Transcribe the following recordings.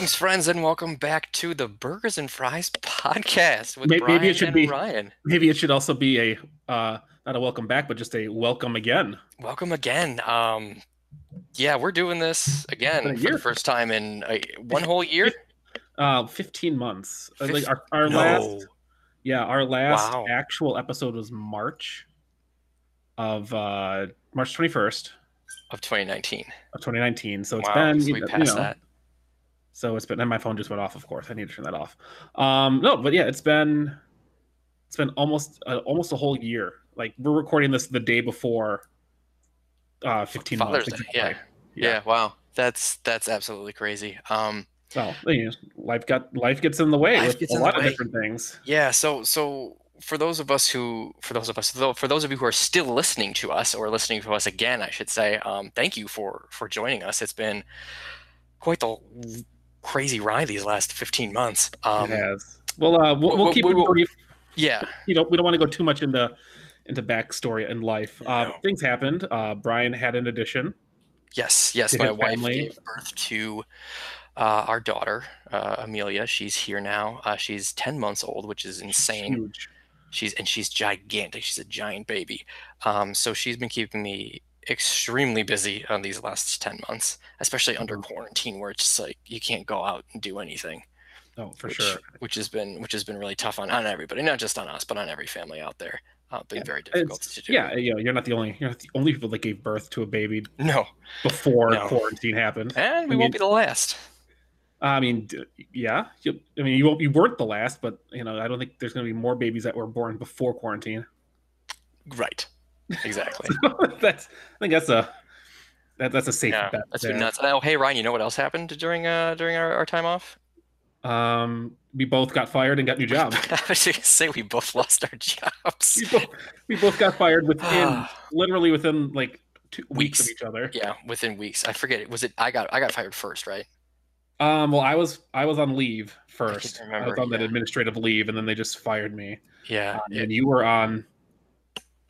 Greetings, friends, and welcome back to the Burgers and Fries podcast with May- Bryan maybe it should and be- Ryan. Maybe it should also be a uh, not a welcome back, but just a welcome again. Welcome again. Um, yeah, we're doing this again for the first time in uh, one whole year. Uh, fifteen months. Uh, Like our, our No. last, yeah, our last Wow. actual episode was March of uh, March twenty first of 2019. of twenty nineteen. So it's wow, been so you we know- passed you know, that. So it's been and my phone just went off. Of course, I need to turn that off. Um, no, but yeah, it's been it's been almost uh, almost a whole year. Like we're recording this the day before uh, fifteen Father's months. Day, exactly. yeah. Yeah. wow, that's that's absolutely crazy. Um, you know, life got life gets in the way with a lot of different things. Yeah, so so for those of us who for those of us though for those of you who are still listening to us or listening to us again, I should say, um, thank you for for joining us. It's been quite the crazy ride these last 15 months. Um, it has. Well, uh, we'll, we'll keep we- it we'll- brief. yeah, You know, we don't want to go too much into into backstory in life. Uh, No. Things happened. Uh, Bryan had an addition. yes, yes. My wife family. gave birth to uh, our daughter, uh, Amelia. She's here now. Uh, she's 10 months old, which is insane. Huge. She's and she's gigantic. She's a giant baby. Um, so she's been keeping me extremely busy on these last 10 months, especially under Mhm. quarantine where it's just like you can't go out and do anything. Oh, for which, sure. Which has been which has been really tough on, on everybody, not just on us, but on every family out there. Uh, been Yeah, very difficult It's, to do. yeah, you know, you're not the only you're not the only people that gave birth to a baby No. before No. quarantine happened. And we I won't be the last. I mean, yeah. You, I mean, you won't. You weren't the last, but you know, I don't think there's going to be more babies that were born before quarantine. Right. Exactly. that's. I think that's a. That, that's a safe yeah. bet. That's there. been nuts. Oh, hey Ryan, you know what else happened during uh during our, our time off? Um, we both got fired and got new jobs. I was gonna say we both lost our jobs. we, both, we both got fired within, literally within like two weeks, Weeks. of each other. Yeah, within weeks. I forget it. Was it I got I got fired first, right? Um, well, I was I was on leave first. I, remember, was on that administrative leave, and then they just fired me. Yeah. Um, and you were on.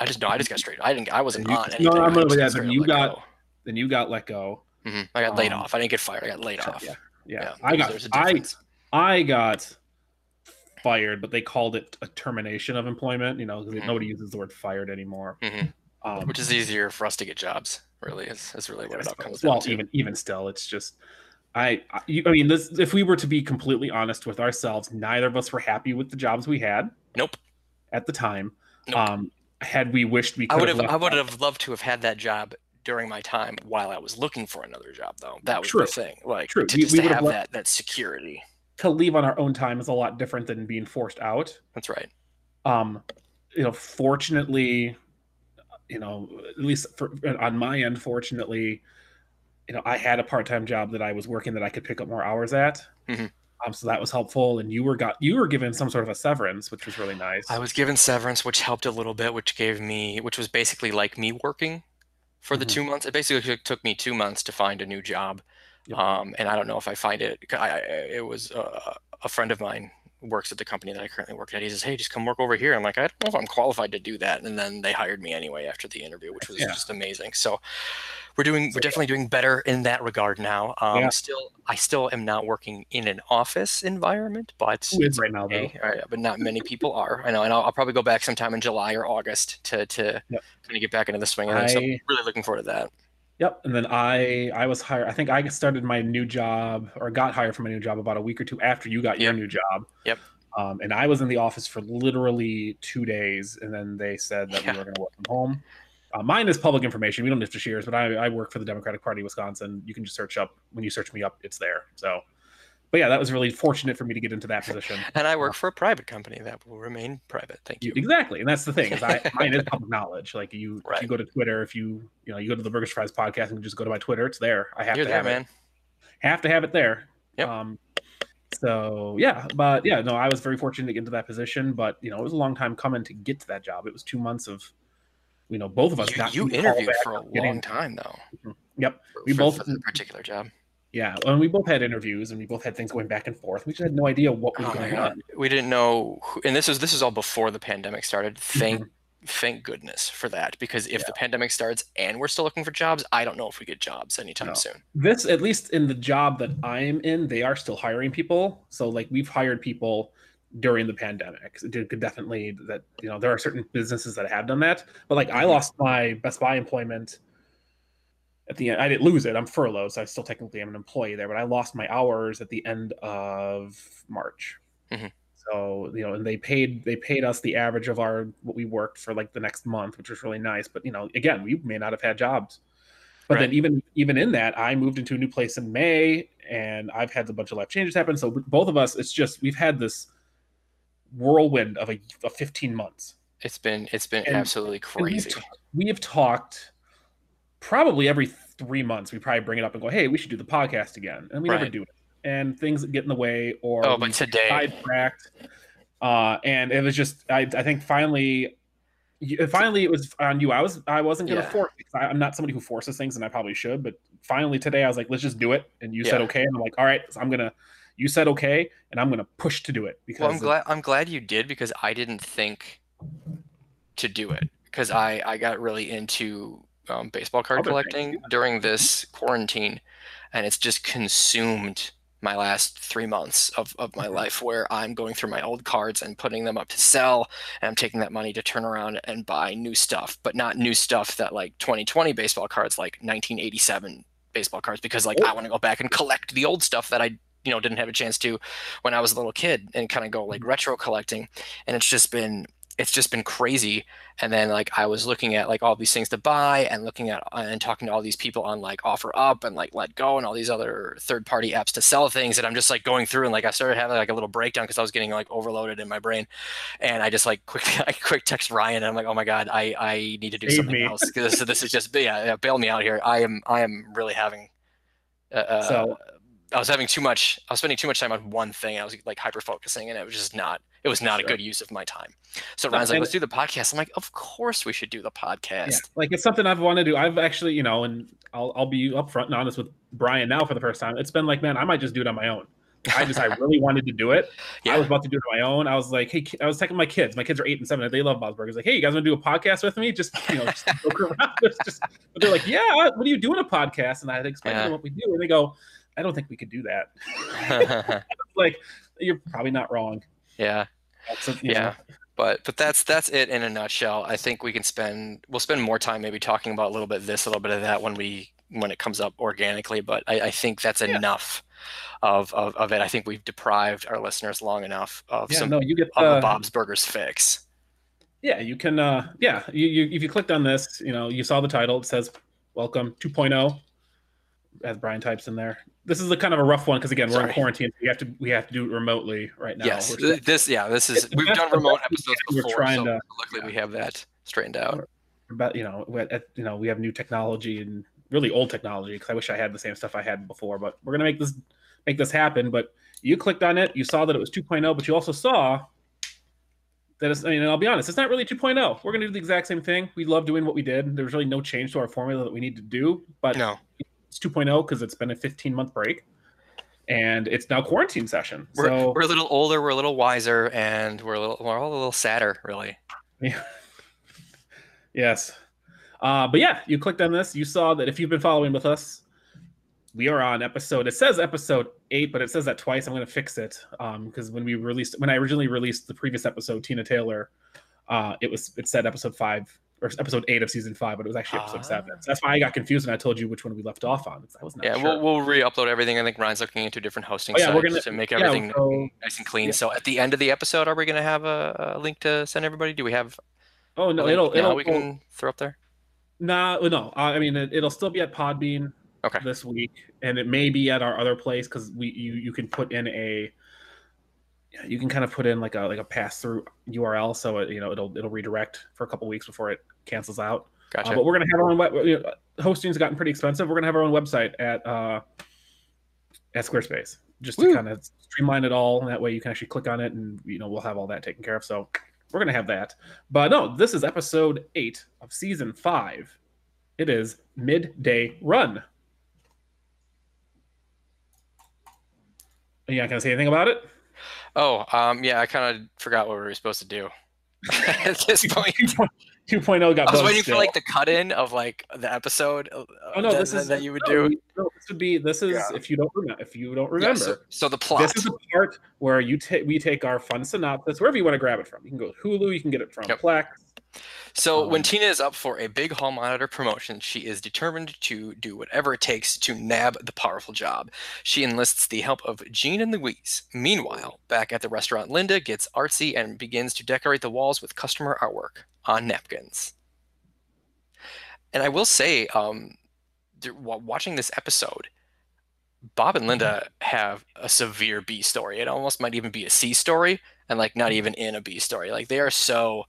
I just no, I just got straight. I didn't I wasn't You- on anything. no, I no, just yeah, then you got- go. Then you got let go. Mhm. I got laid um, off. I didn't get fired. I got laid off. Yeah, yeah. Yeah, I got I got fired, but they called it a termination of employment. You know, Mhm. nobody uses the word fired anymore. Mhm. Um, Which is easier for us to get jobs. Really, is, is really what it all comes down well, to. even even still, it's just I I, you- I mean, this, if we were to be completely honest with ourselves, neither of us were happy with the jobs we had Nope. at the time. Nope. Um, had we wished we could I would have, have I would have loved to have had that job during my time while I was looking for another job though. That was True. the thing. Like True. to We- just we to would have have that that security. to leave on our own time is a lot different than being forced out. That's right. um you know fortunately you know at least for, on my end fortunately you know i had a part-time job that i was working that i could pick up more hours at Mhm. Um so that was helpful and you were got you were given some sort of a severance which was really nice I was given severance, which helped a little bit, which gave me, which was basically like me working for the Mhm. two months. It basically took- took me two months to find a new job. Yep. Um, and I don't know if I find it. I, I, it was uh, a friend of mine works at the company that I currently work at. He says, "Hey, just come work over here." I'm like, I don't know if I'm qualified to do that. And then they hired me anyway after the interview, which was Yeah. just amazing. So we're doing, we're definitely doing better in that regard now. Um, Yeah. Still, I still am not working in an office environment, but is right now though Okay, all right, but not many people are. I know, and I'll, I'll probably go back sometime in July or August to to Yep. kind of get back into the swing of it. So I'm really looking forward to that. Yep and then i i was hired i think i started my new job or got hired for my new job about a week or two after you got your new job Yep. um, and i was in the office for literally two days and then they said that Yeah. we were going to work from home uh, mine is public information we don't have to share but I, I work for the democratic party of wisconsin you can just search up when you search me up it's there so but yeah that was really fortunate for me to get into that position And I work for a private company that will remain private. Thank you. Exactly, and that's the thing. Is I, mine is public knowledge. Like you, if Right. you go to Twitter, if you you know you go to the Burgers Fries podcast and just go to my Twitter, it's there. I have You're to there, have man. it. Have to have it there. Yep. Um, so yeah, but yeah, no, I was very fortunate to get into that position. But you know, it was a long time coming to get to that job. It was two months of, you know, both of us. You, not you interviewed for a up, getting- long time though. Yep, We for- both- for the particular job. Yeah, and we both had interviews and we both had things going back and forth. We just had no idea what was Oh going on. We didn't know, who, and this is this is all before the pandemic started. Thank thank goodness for that because if yeah. the pandemic starts and we're still looking for jobs, I don't know if we get jobs anytime no. soon. This, at least in the job that I'm in, they are still hiring people. So, like, we've hired people during the pandemic. It could definitely that you know there are certain businesses that have done that, but like I mm-hmm. lost my Best Buy employment at the end. I didn't lose it. I'm furloughed, so I still technically am an employee there, but I lost my hours at the end of March. Mm-hmm. So you know, and they paid they paid us the average of our what we worked for like the next month, which was really nice. But you know, again, we may not have had jobs. But right. then even even in that, I moved into a new place in May, and I've had a bunch of life changes happen. So both of us, it's just we've had this whirlwind of a of 15 months. It's been it's been and, absolutely crazy. We've, we have talked probably every three months. We probably bring it up and go, "Hey, we should do the podcast again," and we right. never do it and things get in the way or oh, but today sidetracked. Uh, and it was just I, I think finally finally it was on you. I was I wasn't gonna yeah. force I, am not somebody who forces things and I probably should, but finally today I was like, let's just do it. And you yeah. said okay, and I'm like, all right, so I'm gonna you said okay, and I'm gonna push to do it because well, I'm glad I'm glad you did because I didn't think to do it because I I got really into um, baseball card collecting during this quarantine, and it's just consumed my last three months of, of my life where I'm going through my old cards and putting them up to sell and I'm taking that money to turn around and buy new stuff, but not new stuff that like 2020 baseball cards, like 1987 baseball cards, because like I want to go back and collect the old stuff that I you know didn't have a chance to when I was a little kid and kind of go like mm-hmm. retro collecting. And it's just been it's just been crazy. And then like i was looking at like all these things to buy and looking at uh, and talking to all these people on like OfferUp and like letgo and all these other third party apps to sell things. And i'm just like going through and like i started having like a little breakdown because i was getting like overloaded in my brain. And i just like quick i quick text ryan and i'm like oh my god i i need to do Save something me. else because this, this is just yeah, yeah bail me out here. I am i am really having uh, uh so I was having too much. I was spending too much time on one thing. I was like hyper focusing, and it was just not it was not sure. a good use of my time. So Ryan's like, let's do the podcast. I'm like, of course we should do the podcast. Yeah, like it's something I've wanted to do. I've actually, you know, and I'll, I'll be upfront and honest with Bryan now for the first time. It's been like, man, I might just do it on my own. I just, I really wanted to do it. Yeah. I was about to do it on my own. I was like, hey, I was taking my kids. My kids are eight and seven. They love Bob's Burgers. Like, hey, you guys want to do a podcast with me? Just, you know, just joke around. just, but they're like, yeah, what are you doing a podcast? And I had explained yeah. to them what we do. And they go, I don't think we could do that. like, you're probably not wrong. Yeah yeah. Know. But but that's that's it in a nutshell. I think we can spend we'll spend more time maybe talking about a little bit of this, a little bit of that when we when it comes up organically. But I, I think that's yeah. enough of, of, of it. I think we've deprived our listeners long enough of yeah, some no, you get, of uh, Bob's Burgers fix. Yeah, you can. Uh, yeah, you, you if you clicked on this, you know, you saw the title. It says "Welcome 2.0," as Bryan types in there this is a kind of a rough one because again we're Sorry. in quarantine. We have to we have to do it remotely right now. Yes, this yeah this is we've done remote episodes before. We're trying so to, luckily yeah. we have that straightened out. But you know, you know, we have new technology and really old technology because I wish I had the same stuff I had before. But we're gonna make this make this happen. But you clicked on it, you saw that it was 2.0, but you also saw that it's, I mean, I'll be honest, it's not really 2.0. We're going to do the exact same thing. We love doing what we did. There's really no change to our formula that we need to do, but no. It's 2.0 because it's been a 15 month break and it's now quarantine session. We're, so we're a little older, we're a little wiser, and we're a little we're all a little sadder, really. Yeah. yes. Uh, but yeah, you clicked on this. You saw that if you've been following with us, we are on episode. It says episode eight, but it says that twice. I'm going to fix it because um, when we released, when I originally released the previous episode, Tina Tailor, uh, it was it said episode five or episode eight of season five, but it was actually episode uh, seven. So that's why I got confused and I told you which one we left off on. I was not yeah, sure. we'll, we'll re-upload everything. I think Ryan's looking into different hosting oh, yeah, sites gonna, to make everything yeah, so, nice and clean. Yeah. So at the end of the episode, are we going to have a, a, link to send everybody? Do we have? Oh no, it'll it'll we can throw up there. Nah, no. I mean, it, will still be at Podbean okay. this week, and it may be at our other place because we you you can put in a you can kind of put in like a like a pass through URL, so it, you know it'll it'll redirect for a couple weeks before it cancels out. Gotcha. Uh, but we're gonna have our own web. You know, hosting's gotten pretty expensive. We're gonna have our own website at uh, at Squarespace just to Woo. kind of streamline it all. That way you can actually click on it, and you know we'll have all that taken care of. So we're gonna have that. But no, this is episode eight of season five. It is midday run. Are you not gonna say anything about it? Oh, um, yeah, I kind of forgot what we were supposed to do. At this point, 2.0 got I was waiting still. for like the cut in of like the episode. uh, Oh no, that, this is that you would no, do. No, this would be this is Yeah. if you don't remember if you don't Yeah, remember. so, so the plot. This is the part where you take we take our fun synopsis wherever you want to grab it from. You can go Hulu, you can get it from Yep. Plex. So when Um, Tina is up for a big hall monitor promotion, she is determined to do whatever it takes to nab the powerful job. She enlists the help of Gene and Louise. Meanwhile, back at the restaurant, Linda gets artsy and begins to decorate the walls with customer artwork on napkins. And I will say, um, watching this episode, Bob and Linda have a severe B story. It almost might even be a C story, and like not even in a B story. Like they are so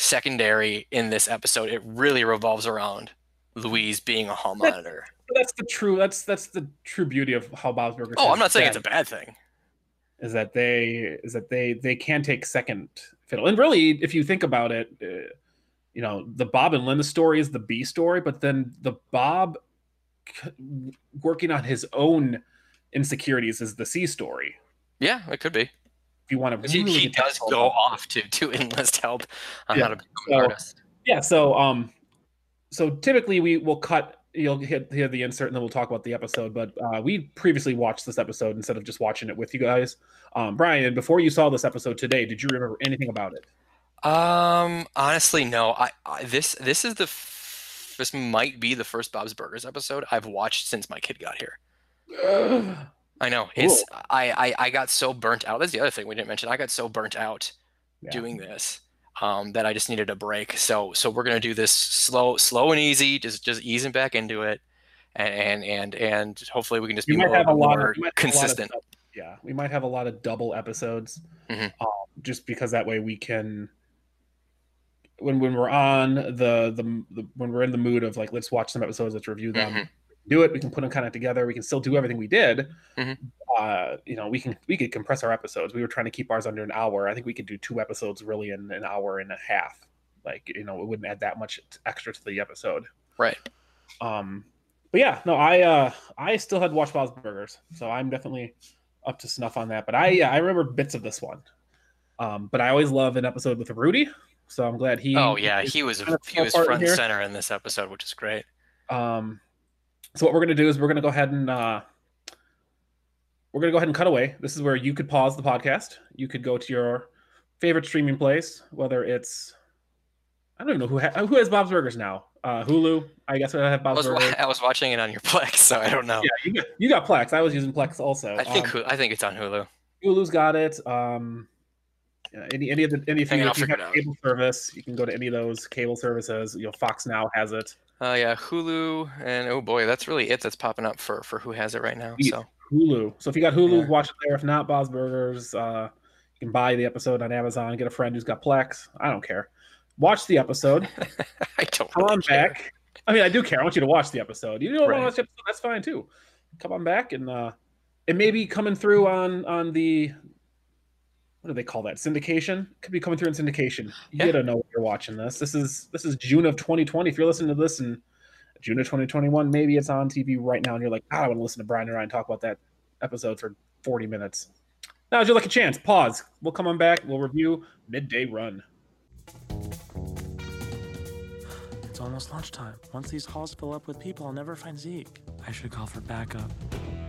secondary in this episode. It really revolves around Louise being a hall monitor. That's the true that's that's the true beauty of how Bob's Burgers. Oh, I'm not saying it's a bad thing. is that they is that they they can take second fiddle. And really, if you think about it, uh, you know, the Bob and Linda story is the B story, but then the Bob c- working on his own insecurities is the C story. Yeah, it could be. You want to, 'Cause He, does go off to to enlist help on Yeah, how to become so- an artist. Yeah. So, um, so typically we will cut. You'll hit hear the insert, and then we'll talk about the episode. But uh, we previously watched this episode instead of just watching it with you guys. Um, Bryan, before you saw this episode today, did you remember anything about it? Um, honestly, no. I, I this this is the f- this might be the first Bob's Burgers episode I've watched since my kid got here. I know it's I, I I got so burnt out. That's the other thing we didn't mention. I got so burnt out Yeah. doing this um, that I just needed a break. So so we're gonna do this slow slow and easy, just just easing back into it, and and and, and hopefully we can just You be more, have a lot more of, you might have a lot of consistent. yeah, we might have a lot of double episodes, Mhm. um, just because that way we can. When when we're on the, the the when we're in the mood of like let's watch some episodes, let's review them, Mhm. Do it. We can put them kind of together. We can still do everything we did. Mhm. Uh, you know, we can we could compress our episodes. We were trying to keep ours under an hour. I think we could do two episodes really in an hour and a half. Like you know, it wouldn't add that much extra to the episode. Right. Um, but yeah, no, I uh I still had watched Bob's Burgers, so I'm definitely up to snuff on that. But I yeah, I remember bits of this one. Um, but I always love an episode with Rudy, so I'm glad he. Oh yeah, he was he was front and center in this episode, which is great. Um, so what we're gonna do is we're gonna go ahead and uh, we're gonna go ahead and cut away. This is where you could pause the podcast. You could go to your favorite streaming place, whether it's I don't even know who ha- who has Bob's Burgers now. Uh, Hulu, I guess I have I Bob's was Burgers. I was watching it on your Plex, so I don't know. Yeah, you got, you got Plex. I was using Plex also. I think Um, I think it's on Hulu. Hulu's got it. Um, yeah, any any of the anything if you have cable service, you can go to any of those cable services. You know, Fox Now has it. Oh yeah, Hulu, and oh boy, that's really it that's popping up for for who has it right now. So Hulu. So if you got Hulu, Yeah. watch it there. If not, Bob's Burgers. Uh, you can buy the episode on Amazon. Get a friend who's got Plex. I don't care. Watch the episode. I don't. Come really on care. back. I mean, I do care. I want you to watch the episode. You don't want to watch the episode. That's fine too. Come on back and uh, it may be coming through on on the what do they call that syndication? Could be coming through in syndication. You Yeah. gotta know if you're watching this. This is this is June of 2020. If you're listening to this in June of 2021, maybe it's on TV right now, and you're like, "God, I want to listen to Bryan and Ryan talk about that episode for 40 minutes. Now's your lucky chance. Pause. We'll come on back. We'll review Midday Run. It's almost lunchtime. Once these halls fill up with people, I'll never find Zeke. I should call for backup.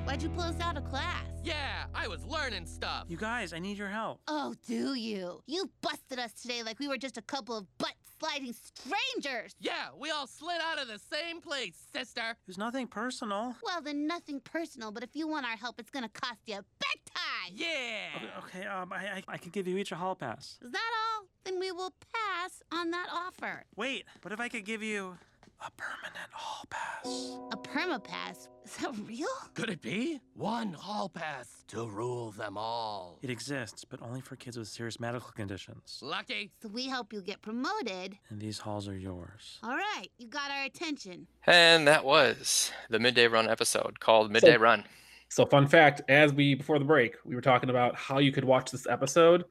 Why'd you pull us out of class? Yeah, I was learning stuff. You guys, I need your help. Oh, do you? You busted us today like we were just a couple of butt sliding strangers. Yeah, we all slid out of the same place, sister. There's nothing personal. Well, then nothing personal, but if you want our help, it's gonna cost you big time. Yeah. Okay, okay, um, I, I, I can give you each a hall pass. Is that all? Then we will pass on that offer. Wait, what if I could give you a permanent hall pass. A perma pass? Is that real? Could it be? One hall pass to rule them all. It exists, but only for kids with serious medical conditions. Lucky. So we help you get promoted. And these halls are yours. All right, you got our attention. And that was the Midday Run episode called Midday so, Run. So, fun fact as we, before the break, we were talking about how you could watch this episode.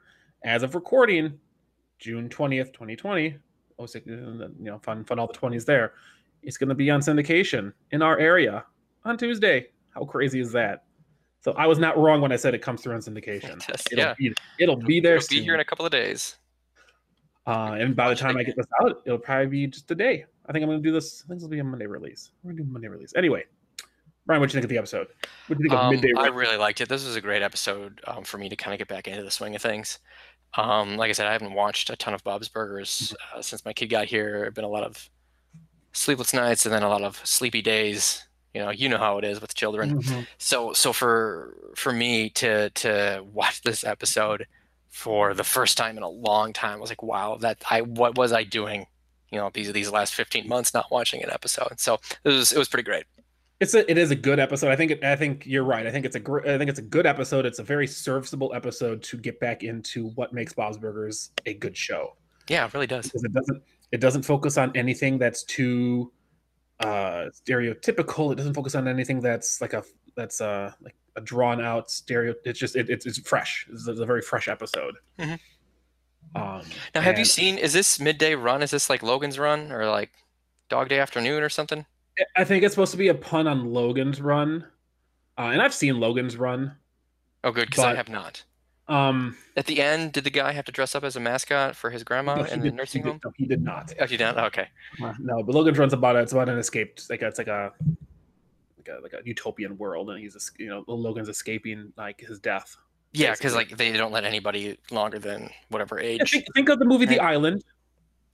As of recording, June 20th, 2020, Osik, you know, fun, fun all the 20s there. It's going to be on syndication in our area on Tuesday. How crazy is that? So I was not wrong when I said it comes through on syndication. It'll yeah. Be, it'll be there. It'll soon. be here in a couple of days. Uh, and by the time I get this out, it'll probably be just a day. I think I'm going to do this. I think this will be a Monday release. We're going to do Monday release. Anyway, Bryan, what do you think of the episode? What do you think um, of midday? I really liked it. This was a great episode um, for me to kind of get back into the swing of things. Um, like I said, I haven't watched a ton of Bob's Burgers uh, since my kid got here. There've been a lot of sleepless nights and then a lot of sleepy days. You know, you know how it is with children. Mhm. So, so for for me to to watch this episode for the first time in a long time, I was like, wow, that I what was I doing? You know, these these last 15 months not watching an episode. So it was it was pretty great. It's a, it is a good episode. I think it, I think you're right. I think it's a gr- I think it's a good episode. It's a very serviceable episode to get back into what makes Bob's Burgers a good show. Yeah, it really does. because it doesn't it doesn't focus on anything that's too uh stereotypical it doesn't focus on anything that's like a that's uh like a drawn out stereo it's just it, it's, it's fresh it's a, it's a very fresh episode Mhm. um Now, have you seen? Is this midday run? Is this like Logan's run or like Dog Day Afternoon or something? I think it's supposed to be a pun on logan's run uh, and i've seen logan's run Oh, good, because I have not. um At the end, did the guy have to dress up as a mascot for his grandma he in the did- nursing he did- home? no, he did not Oh, you didn't? Okay. Uh, no but logan's run's about it's about an escaped like it's like a like a like a utopian world and he's es- you know logan's escaping like his death Yeah, because like they don't let anybody longer than whatever Yeah, age. think, think of the movie the island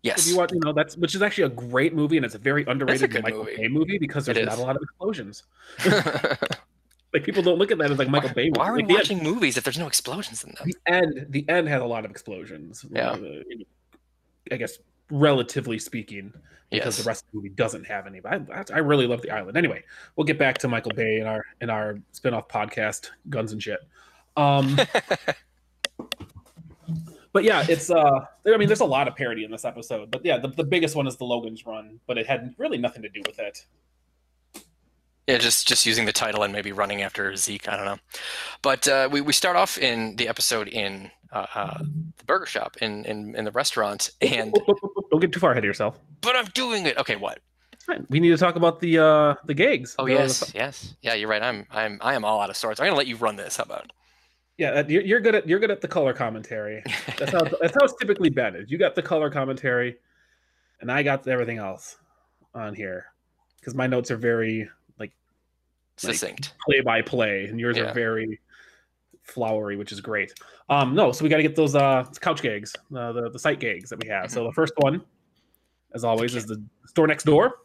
Yes. If you want, you know, that's which is actually a great movie and it's a very underrated good Michael movie. Bay movie because there's not a lot of explosions. Like people don't look at that as like Michael why, Bay. why are we. Like, watching movies if there's no explosions in them? the end? The end, has a lot of explosions. Yeah. uh, I guess relatively speaking, because Yes. the rest of the movie doesn't have any. But I, I really love the island. Anyway, we'll get back to Michael Bay in our in our spin-off podcast, Guns and Shit. Um, but yeah, it's uh, I mean, there's a lot of parody in this episode. But yeah, the, the biggest one is the Logan's Run, but it had really nothing to do with it. Yeah, just just using the title and maybe running after Zeke. I don't know. But uh, we we start off in the episode in uh, uh, the burger shop in, in in the restaurant, and don't get too far ahead of yourself. but I'm doing it. Okay, what? Fine. We need to talk about the uh the gigs. Oh yes, yes, yeah. You're right. I'm I'm I am all out of sorts. I'm gonna let you run this. How about? Yeah. uh, You're, you're good at you're good at the color commentary. That's how that's how it's typically been. Is you got the color commentary, and I got everything else on here because my notes are very like Succinct. play by play, and yours Yeah. are very flowery, which is great. Um, no, so we got to get those uh couch gigs, uh, the the site gigs that we have. Mm-hmm. So the first one, as always, is the store next door.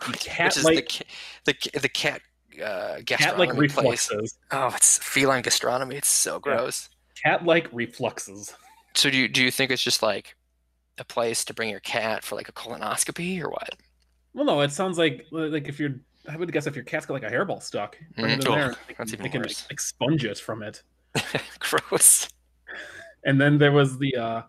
The Which cat is the the the cat uh, cat like gastronomy place. refluxes. Oh, it's feline gastronomy. It's so gross. Cat like refluxes. So do you do you think it's just like a place to bring your cat for like a colonoscopy or what? Well, no, it sounds like like if you're. I would guess if your cat's got like a hairball stuck, bring it Mm, in oh, there. They that's can, even they can worse. expunge it from it. gross. And then there was the uh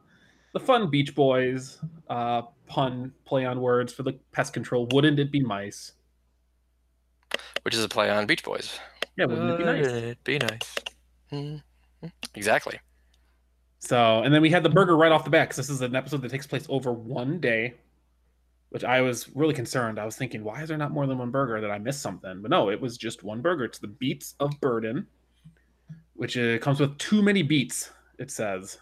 the fun Beach Boys uh pun play on words for the pest control. Wouldn't it be mice? Which is a play on Beach Boys. Yeah, wouldn't it be nice? It'd be nice. Mhm. Exactly. So, and then we had the burger right off the bat because this is an episode that takes place over one day, which I was really concerned. I was thinking, why is there not more than one burger? That I missed something, but no, it was just one burger. It's the Beets of Burden, which uh, comes with too many beets. It says.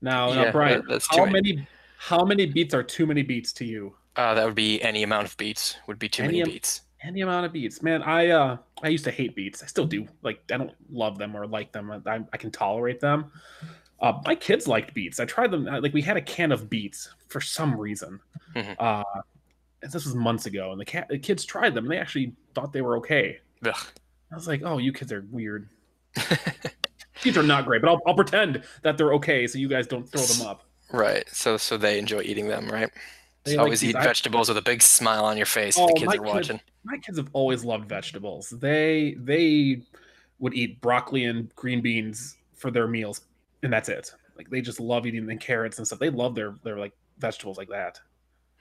Now, now Bryan, that's how many. many how many beets are too many beets to you? Uh, that would be any amount of beets. Would be too Any many am- beets. Any amount of beets, man. I uh I used to hate beets. I still do. Like I don't love them or like them. I, I can tolerate them. Uh, my kids liked beets. I tried them. Like we had a can of beets for some reason. Mhm. Uh, this was months ago, and the cat the kids tried them. and They actually thought they were okay. Ugh. I was like, oh, you kids are weird. These are not great, but I'll, I'll pretend that they're okay, so you guys don't throw them up. Right. So so they enjoy eating them, right? They So like always eat I- vegetables with a big smile on your face Oh, the kids my are watching. my kids have always loved vegetables. They they would eat broccoli and green beans for their meals, and that's it. Like they just love eating the carrots and stuff. They love their their like vegetables like that.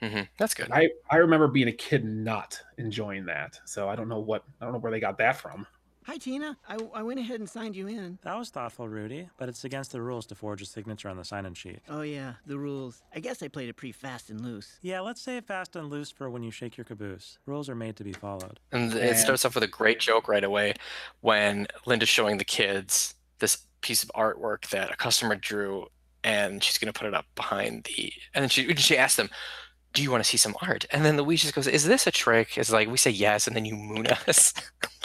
hmm That's good. I I remember being a kid not enjoying that. So I don't know what I don't know where they got that from. Hi, Tina. I, I went ahead and signed you in. That was thoughtful, Rudy, but it's against the rules to forge a signature on the sign-in sheet. Oh, yeah, the rules. I guess I played it pretty fast and loose. Yeah, let's say fast and loose for when you shake your caboose. Rules are made to be followed. And Yeah. it starts off with a great joke right away when Linda's showing the kids this piece of artwork that a customer drew and she's gonna put it up behind the. And then she she asked them, "Do you want to see some art?" And then Louise just goes, "Is this a trick?" It's like we say yes, and then you moon us.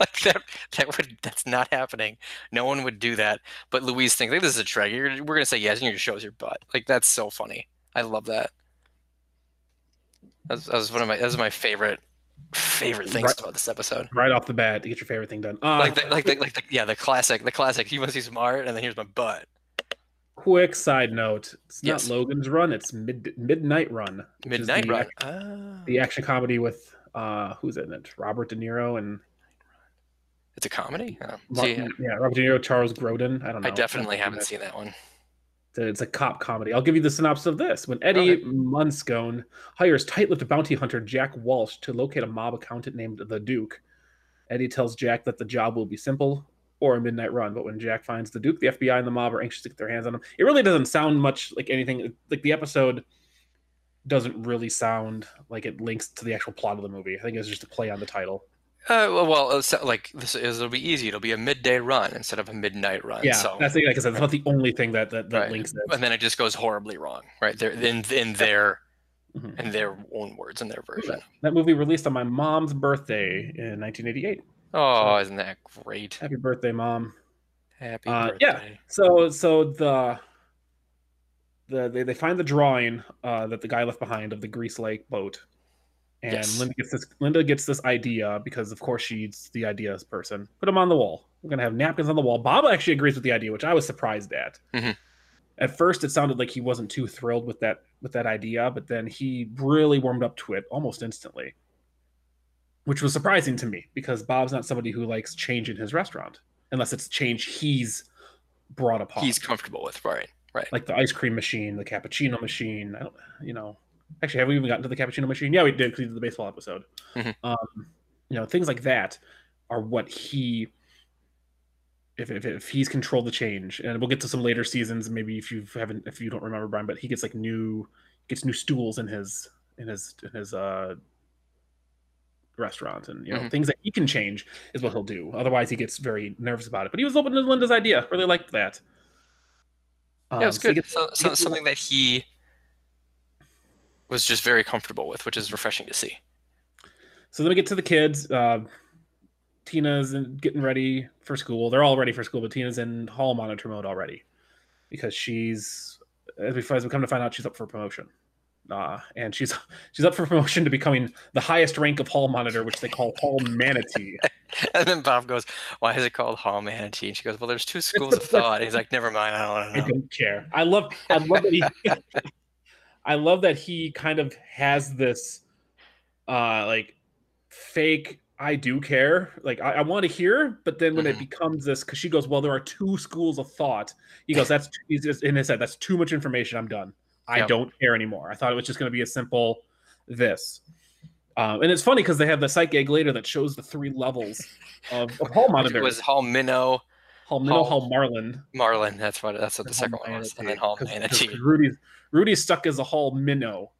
like that that would that's not happening. No one would do that. But Louise thinks like this is a trick. You're, we're gonna say yes, and you're just show us your butt. Like that's so funny. I love that. That was, that was one of my that was my favorite favorite things Right. about this episode. Right off the bat, to get your favorite thing done. Uh, Like the, like the, like the, yeah the classic the classic. You want to see some art, and then here's my butt. Quick side note: it's not Logan's Run; it's Mid Midnight Run. Midnight the, Run. ac- Ah. the action comedy with uh, who's in it? Robert De Niro and It's a comedy. Oh, Martin, yeah, Robert De Niro, Charles Grodin. I don't know. I definitely I've haven't seen that one. It's a cop comedy. I'll give you the synopsis of this. When Eddie Okay. Moscone hires tight-lipped bounty hunter Jack Walsh to locate a mob accountant named the Duke, Eddie tells Jack that the job will be simple or a midnight run. But when Jack finds the Duke, the FBI and the mob are anxious to get their hands on him. It really doesn't sound much like anything. Like the episode doesn't really sound like it links to the actual plot of the movie. I think it's just a play on the title. Uh, well, uh, like this is, it'll be easy. It'll be a midday run instead of a midnight run. Yeah, so that's like I said. That's not the only thing that that, that right. links it. and then it just goes horribly wrong, right? There in in their Mhm. in their own words in their version. That movie released on my mom's birthday in 1988. Oh, isn't that great? Happy birthday, mom! Happy Uh, birthday. yeah. So so the the they, they find the drawing uh, that the guy left behind of the Grease Lake boat, and Yes. Linda gets this Linda gets this idea because of course she's the ideas person. Put them on the wall. We're gonna have napkins on the wall. Bob actually agrees with the idea, which I was surprised at. Mhm. At first, it sounded like he wasn't too thrilled with that with that idea, but then he really warmed up to it almost instantly, which was surprising to me because Bob's not somebody who likes change in his restaurant unless it's change he's brought upon He's comfortable with right, right. like the ice cream machine, the cappuccino machine. I don't, you know, actually, have we even gotten to the cappuccino machine? Yeah, we did because we did the baseball episode. Mhm. Um, you know, things like that are what he, if, if, if he's controlled the change, and we'll get to some later seasons. Maybe if you haven't, if you don't remember Bryan, but he gets like new, gets new stools in his in his in his uh restaurant and you know Mhm. things that he can change is what he'll do otherwise he gets very nervous about it but he was open to linda's idea really liked that yeah, it was Um, so good. gets- So, so, gets- something that he was just very comfortable with, which is refreshing to see. So then we get to the kids. Uh, Tina's getting ready for school. They're all ready for school, but Tina's in hall monitor mode already because she's, as we, as we come to find out, she's up for promotion. Uh, and she's she's up for promotion to becoming the highest rank of hall monitor, which they call hall manatee. And then Bob goes, "Why is it called Hall Manatee?" And she goes, "Well, there's two schools of thought." And he's like, "Never mind, I don't want I to know." don't care. I love I love that he I love that he kind of has this uh like fake I do care. Like I, I want to hear, but then when it Mhm. becomes this, because she goes, Well, there are two schools of thought. He goes, That's he's just in his head, that's too much information. I'm done. I Yep. don't care anymore. I thought it was just gonna be a simple this. Um, and it's funny because they have the psych egg later that shows the three levels of, of hall It was Hall Minnow, Hall Minnow, Hall- Hall Marlin, Marlin. That's what that's what the and second Hall one was, and then Hall 'cause- 'cause Manatee. Rudy's Rudy's stuck as a Hall minnow,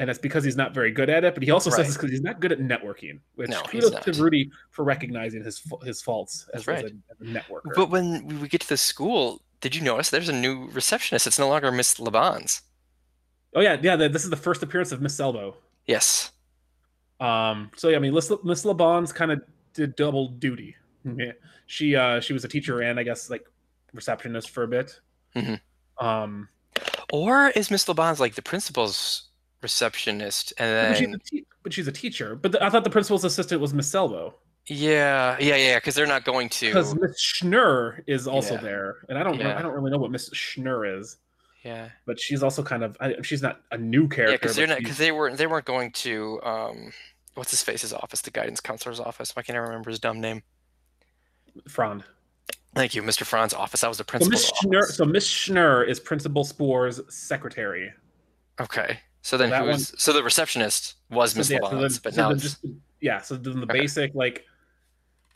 and it's because he's not very good at it. But he also Right. says it's because he's not good at networking. Which No, he's kudos to not. Rudy for recognizing his his faults as, That's as a, as a networker. But when we get to the school, did you notice there's a new receptionist? It's no longer Miss LaBonz. Oh yeah, yeah. the- This is the first appearance of Miss Selbo. Yes. Um, so yeah, I mean, Miss Miss LaBonz kind of did double duty. Yeah. She uh she was a teacher and I guess like receptionist for a bit. Mhm. Um, Or is Miss LaBonz like the principal's receptionist? And but, she's then a te- but she's a teacher. But the, I thought the principal's assistant was Miss Selbo. yeah, yeah, yeah, because they're not going to. because. Miss Schnur is also Yeah. there, and I don't know, Yeah. I don't really know what Miss Schnur is, Yeah, but she's also kind of she's not a new character. yeah, because they're not because they weren't they weren't going to um, what's his face's office, the guidance counselor's office. Why can't I remember his dumb name? Frond. Thank you, Mr. Frond's office. That was the So Miss Schnur, so Miss Schnur is Principal Spore's secretary. Okay, so then that who was so the receptionist was So, Miss yeah, so but so now it's just yeah, so then the Okay. basic like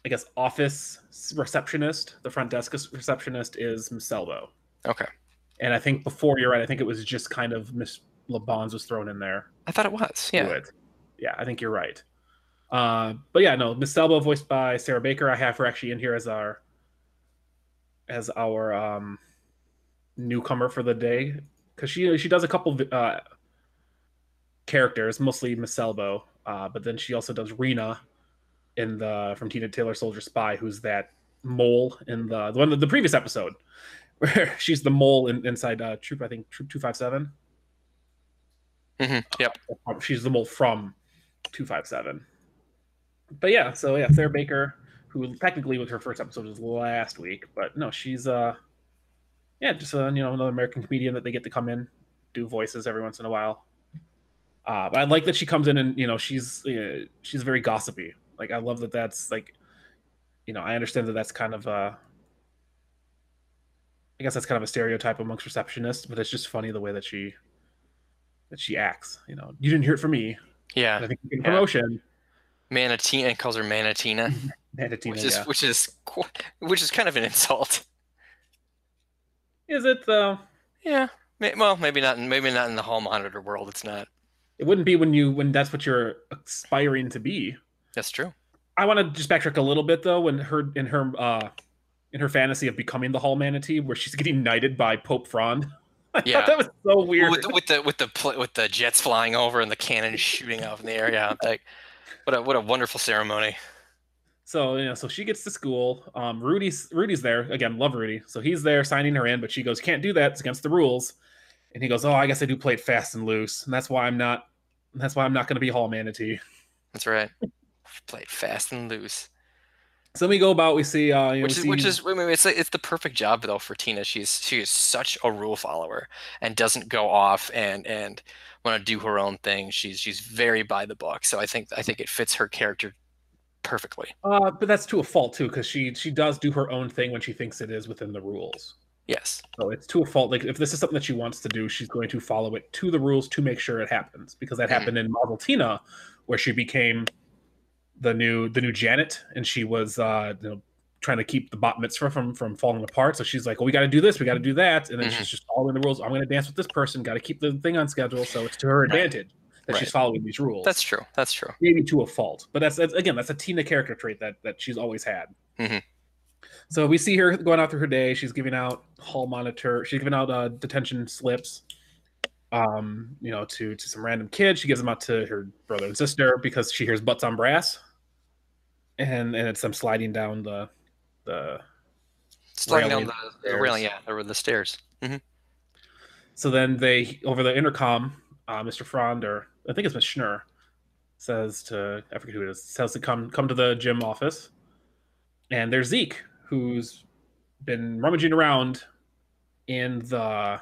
I guess office receptionist, the front desk receptionist is Miss Selbo. okay. And I think before you're right, I think it was just kind of Miss LaBonz was thrown in there. I thought it was. Yeah. it. Yeah, I think you're right. Uh, but yeah, no, Miss Selbo voiced by Sarah Baker. I have her actually in here as our as our um newcomer for the day because she she does a couple uh, characters, mostly Miss Selbo, uh, but then she also does Rena in the from Tina Tailor Soldier Spy, who's that mole in the the one the previous episode where she's the mole in, inside uh, Troop I think Troop two five seven. hmm Yep. She's the mole from two five seven. But yeah, so yeah, Sarah Baker, who technically was her first episode was last week, but no, she's uh yeah, just uh, you know another American comedian that they get to come in, do voices every once in a while. Uh, but I like that she comes in and you know she's uh, she's very gossipy. Like I love that that's like, you know, I understand that that's kind of uh, I guess that's kind of a stereotype amongst receptionists, but it's just funny the way that she that she acts. You know, you didn't hear it from me. Yeah. I think get a Yeah. promotion. Manatina calls her Manatina, Manatina, which is yeah. which is which is kind of an insult. Is it though? Yeah. Well, maybe not. Maybe not in the hall monitor world. It's not. It wouldn't be when you when that's what you're aspiring to be. That's true. I want to just backtrack a little bit though. When her in her uh in her fantasy of becoming the Hall Manatee, where she's getting knighted by Pope Frond. I Yeah. that was so weird. With the, with the with the pl- with the jets flying over and the cannon shooting out in the air. Yeah. Like, what a what a wonderful ceremony. So you know, so she gets to school. Um, Rudy's Rudy's there again. Love Rudy. So he's there signing her in, but she goes, "Can't do that. It's against the rules." And he goes, "Oh, I guess I do play it fast and loose, and that's why I'm not. That's why I'm not going to be Hall Manatee." That's right. Played fast and loose. So then we go about. We see, uh, you know, which is which is wait, wait, it's like- it's the perfect job though for Tina. She's she is such a rule follower and doesn't go off and and want to do her own thing. She's she's very by the book. So I think I think it fits her character perfectly. Uh, but that's to a fault too, because she she does do her own thing when she thinks it is within the rules. Yes. So it's to a fault. Like if this is something that she wants to do, she's going to follow it to the rules to make sure it happens. Because that Mhm. happened in Mazel-Tina, where she became the new the new Janet, and she was uh, you know trying to keep the bat mitzvah from from falling apart. So she's like, "Well, we got to do this, we got to do that," and then Mhm. she's just following the rules. I'm going to dance with this person. Got to keep the thing on schedule, so it's to her Right. advantage that Right. she's following these rules. That's true. That's true. maybe to a fault, but that's, that's again that's a Tina character trait that that she's always had. Mhm. So we see her going out through her day. She's giving out hall monitor. She's giving out uh, detention slips, um, you know, to to some random kids. She gives them out to her brother and sister because she hears butts on brass, and and it's them sliding down the the. Sliding down the, the railing, yeah, or the stairs. So then they over the intercom, uh, Mr. Frond or I think it's Miss Schnur says to I forget who it is says to come come to the gym office, and there's Zeke who's been rummaging around in the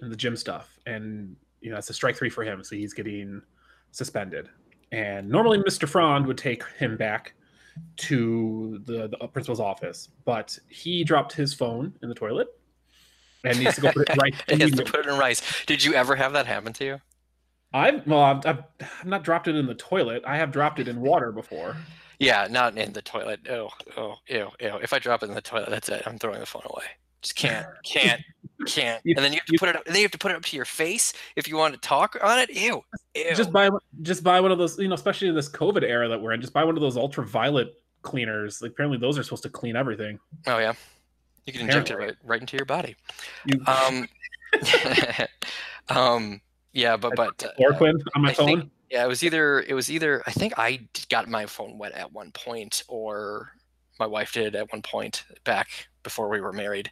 in the gym stuff, and you know it's a strike three for him, so he's getting suspended. And normally Mr. Frond would take him back to the, the principal's office, but he dropped his phone in the toilet and needs to go put it right. It has to put it in rice. Did you ever have that happen to you? I've well, I've, I've I've not dropped it in the toilet. I have dropped it in water before. Yeah, not in the toilet. Oh, oh, ew, ew. If I drop it in the toilet, that's it. I'm throwing the phone away. Just can't, can't, can't. And then you have to put it up. Then you have to put it up to your face if you want to talk on it. Ew, ew. Just buy just buy one of those, you know, especially in this COVID era that we're in. Just buy one of those ultraviolet cleaners. Like apparently those are supposed to clean everything. oh yeah, you can inject it right, right into your body. You Um, um, yeah, but but uh, chloroquine on my I think- phone. Yeah, it was either it was either I think I got my phone wet at one point, or my wife did at one point back before we were married.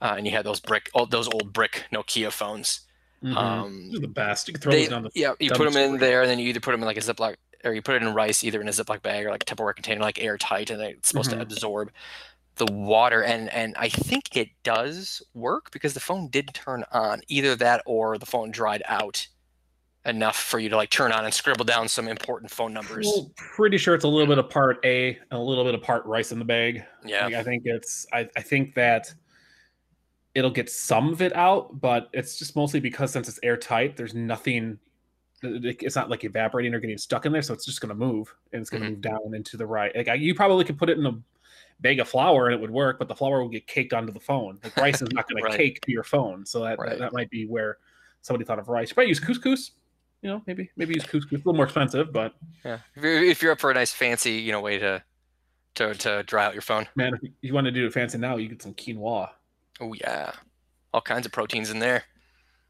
Uh, and you had those brick, oh, those old brick Nokia phones. Mhm. Um, the best. You throw they, down the. yeah, you put the them in there, and then you either put them in like a Ziploc, or you put it in rice, either in a Ziploc bag or like a Tupperware container, like airtight, and it's supposed Mhm. to absorb the water. And and I think it does work because the phone did turn on. Either that or the phone dried out enough for you to like turn on and scribble down some important phone numbers. Well, pretty sure it's a little bit of part A and a little bit of part rice in the bag. Yeah. Like, I think it's. I, I think that it'll get some of it out, but it's just mostly because since it's airtight, there's nothing. It's not like evaporating or getting stuck in there, so it's just going to move and it's going to Mhm. move down into the right. Like I- you probably could put it in a bag of flour and it would work, but the flour will get caked onto the phone. Like rice is not going Right. to cake to your phone, so that, Right. that that might be where somebody thought of rice. You probably use couscous. You know, maybe maybe use couscous. A little more expensive, but Yeah. If you're, if you're up for a nice fancy, you know, way to to to dry out your phone. man, if you want to do it fancy now, you get some quinoa. Oh yeah. All kinds of proteins in there.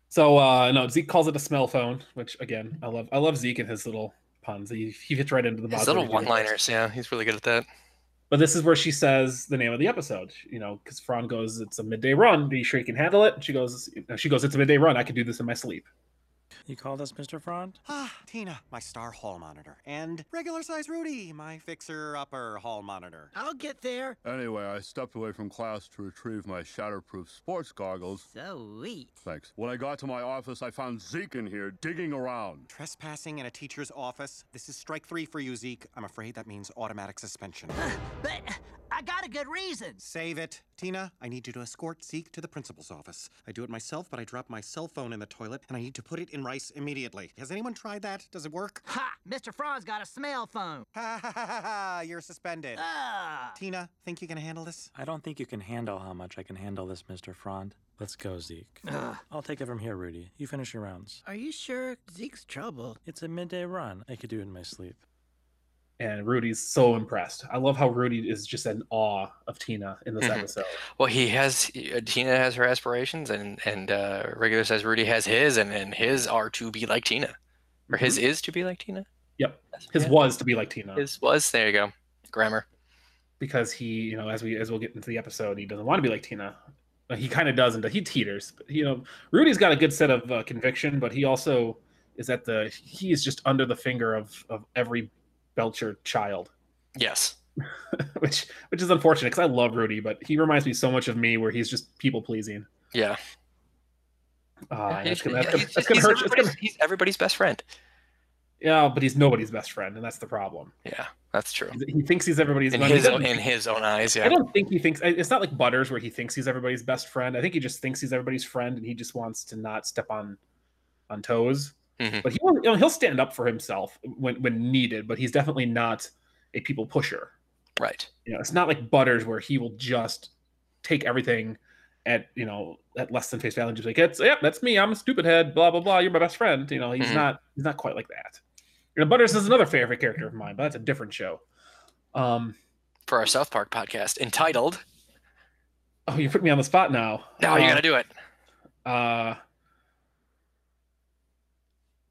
So uh no, Zeke calls it a smell phone, which again, I love I love Zeke and his little puns. He he fits right into the His little one-liners, yeah, he's really good at that. But this is where she says the name of the episode, you know, because Frond goes, "It's a midday run. Are you sure you can handle it?" And she goes, "She goes, it's a midday run. I can do this in my sleep." You called us Mr. Frond? Ah, Tina, my star hall monitor. And regular size Rudy, my fixer upper hall monitor. I'll get there. Anyway, I stepped away from class to retrieve my shatterproof sports goggles. Sweet. Thanks. When I got to my office, I found Zeke in here digging around. Trespassing in a teacher's office. This is strike three for you, Zeke. I'm afraid that means automatic suspension. But I got a good reason. Save it. Tina, I need you to escort Zeke to the principal's office. I do it myself, but I drop my cell phone in the toilet and I need to put it in rice immediately. Has anyone tried that? Does it work? Ha! Mr. Frond's got a smell phone. Ha ha ha ha ha! You're suspended. Ah! Tina, think you can handle this? I don't think you can handle how much I can handle this, Mr. Frond. Let's go, Zeke. I'll take it from here, Rudy. You finish your rounds. Are you sure Zeke's trouble? It's a midday run. I could do it in my sleep. And Rudy's so impressed. I love how Rudy is just in awe of Tina in this Mhm. episode. Well, he has uh, Tina has her aspirations, and and uh, regular says Rudy has his, and and his are to be like Tina, or his is to be like Tina. Yep, his Yeah. was to be like Tina His was there you go, grammar. because he, you know, as we as we'll get into the episode, he doesn't want to be like Tina. He kind of doesn't. He teeters. But, you know, Rudy's got a good set of uh, conviction, but he also is at the. He is just under the finger of of every Belcher child. Yes. which which is unfortunate because I love Rudy, but he reminds me so much of me, where he's just people pleasing. Yeah. Uh, He- that's gonna, that's gonna, he's, that's gonna hurt. Everybody's, gonna, he's everybody's best friend. yeah, but he's nobody's best friend, and that's the problem. Yeah, that's true. He thinks he's everybody's. In his own, in his own eyes, Yeah, I don't think he thinks it's not like Butters where he thinks he's everybody's best friend. I think he just thinks he's everybody's friend, and he just wants to not step on on toes. Mhm. But he will, you know, he'll stand up for himself when when needed. But he's definitely not a people pusher. Right. You know, it's not like Butters where he will just take everything at you know at less than face value and just like it's yeah that's me I'm a stupid head blah blah blah you're my best friend you know he's Mhm. not he's not quite like that. You know, Butters is another favorite character of mine, but that's a different show. Um, For our South Park podcast entitled oh, you put me on the spot now. Now you Uh, gotta do it. Uh,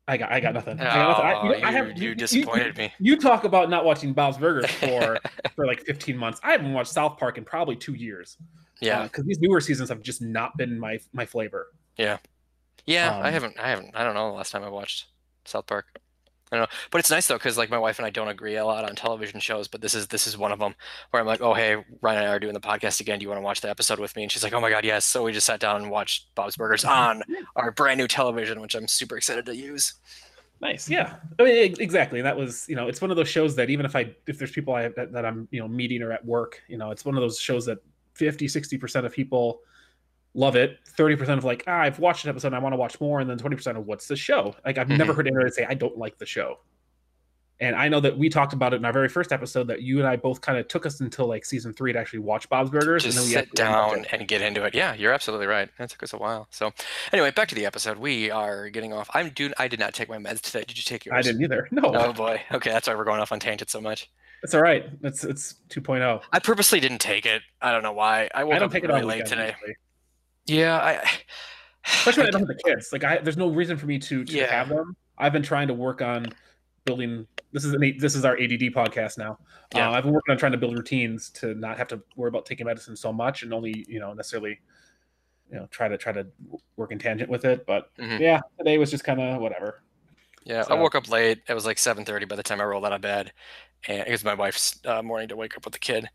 I got I got nothing. I got nothing. I, Oh, you, know, I have you disappointed me. You talk about not watching Bob's Burgers for for like 15 months. I haven't watched South Park in probably two years. Yeah. because these newer seasons have just not been my my flavor. Yeah, Yeah. I Um, haven't. I haven't. I don't know the last time I watched South Park. I don't know, but it's nice though because like my wife and I don't agree a lot on television shows, but this is this is one of them where I'm like, oh hey, Ryan and I are doing the podcast again. Do you want to watch the episode with me? And she's like, oh my god, yes. So we just sat down and watched Bob's Burgers on our brand new television, which I'm super excited to use. Nice, yeah. I mean, exactly. That was, you know, it's one of those shows that even if I, if there's people I that, that I'm, you know, meeting or at work, you know, it's one of those shows that 50, 60 percent of people love it. Thirty percent of like, ah, I've watched an episode, and I want to watch more, and then twenty percent of what's the show? Like, I've never Mhm. heard anyone say I don't like the show. And I know that we talked about it in our very first episode that you and I both kind of took us until like season three to actually watch Bob's Burgers. Just and then we sit down and get into it. Yeah, you're absolutely right. That took us a while. So anyway, back to the episode. We are getting off. I'm dude. I did not take my meds today. Did you take yours? I didn't either. No, Oh boy. Okay, that's why we're going off on tangents so much. it's all right. It's it's 2.0. I purposely didn't take it. I don't know why. I woke I don't up take it really on late today. usually. Yeah, I. especially when I don't have the kids. Like I, there's no reason for me to to Yeah. have them. I've been trying to work on building. This is an this is our ADD podcast now. Yeah. Uh, I've been working on trying to build routines to not have to worry about taking medicine so much and only you know necessarily you know try to try to work in tangent with it. But Mhm. yeah, today was just kind of whatever. Yeah, I woke up late. It was like 7:30 by the time I rolled out of bed, and it was my wife's uh, morning to wake up with the kid.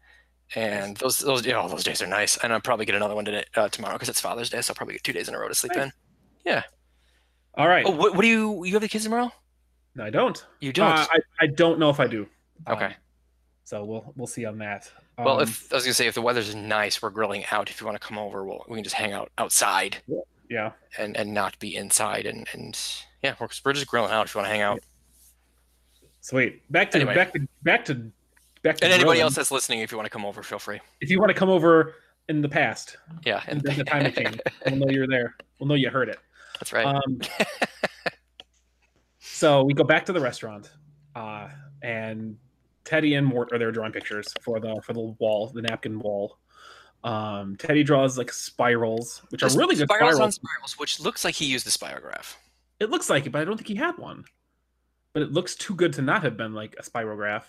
And those those yeah, all those days are nice. And I'll probably get another one today uh, tomorrow because it's Father's Day, so I'll probably get two days in a row to sleep Nice. in. Yeah. All right, Oh, what, what do you you have the kids tomorrow? no, I don't. You don't. Uh, I I don't know if I do. Okay. Um, so we'll we'll see on that. well, Um, if I was gonna say if the weather's nice, we're grilling out. If you want to come over, we'll, we can just hang out outside yeah, and and not be inside. And and yeah, we're, we're just grilling out if you want to hang out. sweet. Back to Anyway. back to back to back to And anybody else that's listening, if you want to come over, feel free. If you want to come over in the past, Yeah, and and then the time machine. we'll know you're there. We'll know you heard it. that's right. Um, so we go back to the restaurant, uh, and Teddy and Mort are there drawing pictures for the for the wall, the napkin wall. Um, Teddy draws like spirals, which Just are really good spirals spirals. on spirals, which looks like he used the spirograph. It looks like it, but I don't think he had one. But it looks too good to not have been like a spirograph.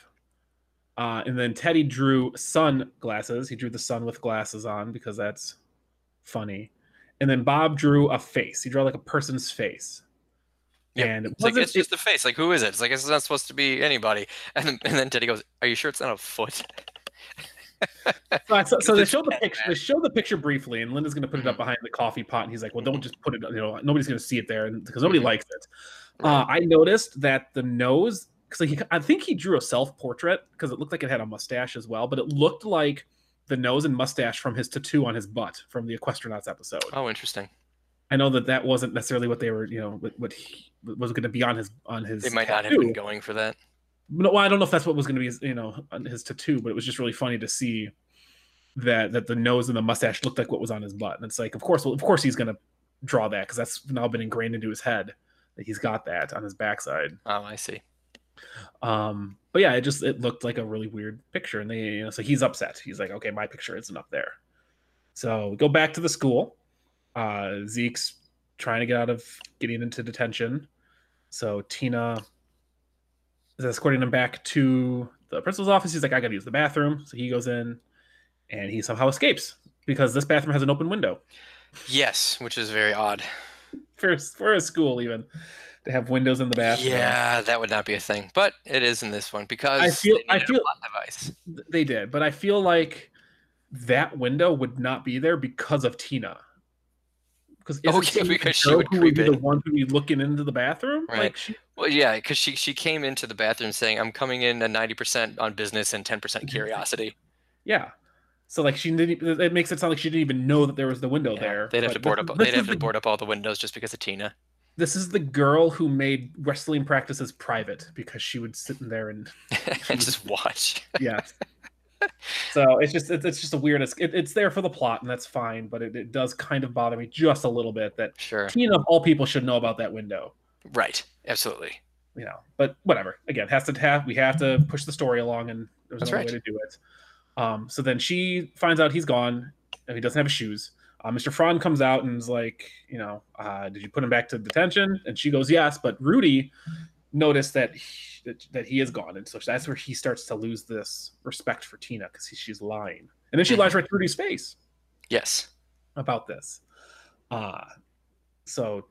Uh, and then Teddy drew sunglasses. He drew the sun with glasses on because that's funny. And then Bob drew a face. He drew like a person's face. Yep. And it It's like it's just the face. Like who is it? It's like it's not supposed to be anybody. And then, and then Teddy goes, "Are you sure it's not a foot?" So, so, so they show the picture. They show the picture briefly, and Linda's going to put it up Mhm. behind the coffee pot. And he's like, "Well, don't Mhm. just put it. You know, nobody's going to see it there, because nobody Mhm. likes it." Uh, I noticed that the nose, because I think he drew a self portrait because it looked like it had a mustache as well, but it looked like the nose and mustache from his tattoo on his butt from the Equestronauts episode. Oh, interesting. I know that that wasn't necessarily what they were, you know, what, what he was going to be on his on his. They might not have been going for that. No, well, I don't know if that's what was going to be, his, you know, on his tattoo, but it was just really funny to see that that the nose and the mustache looked like what was on his butt, and it's like, of course, well, of course, he's going to draw that because that's now been ingrained into his head that he's got that on his backside. Oh, I see. Um, but yeah, it just it looked like a really weird picture, and they, you know, so he's upset. He's like, okay, my picture isn't up there. So we go back to the school. Uh, Zeke's trying to get out of getting into detention. So Tina is escorting him back to the principal's office. He's like, I gotta use the bathroom. So he goes in and he somehow escapes because this bathroom has an open window. Yes, which is very odd. For, for a school, even to have windows in the bathroom. Yeah, that would not be a thing, but it is in this one because I feel- they I feel- device. They did, but I feel like that window would not be there because of Tina. Because Okay, because she would who would be creep the one who would be looking into the bathroom. Right. Like she, Well, yeah, because she she came into the bathroom saying, "I'm coming in at ninety percent on business and ten percent curiosity." yeah. So like she didn't. It makes it sound like she didn't even know that there was the window Yeah, there. They'd have to board this- up. They'd have to the- board up all the windows just because of Tina. This is the girl who made wrestling practices private because she would sit in there and and just watch. yeah. so it's just it's, it's just a weird. It's, it, it's there for the plot and that's fine, but it, it does kind of bother me just a little bit that Sure. Tina of all people should know about that window. Right. Absolutely. you know but whatever again has to have we have to push the story along and there's That's no right. way to do it um so then she finds out he's gone and he doesn't have his shoes uh, mr Frond comes out and is like you know uh did you put him back to detention and she goes yes but rudy noticed that he, that, that he is gone and so that's where he starts to lose this respect for tina because she's lying and then she Mhm. lies right to rudy's face Yes. about this uh so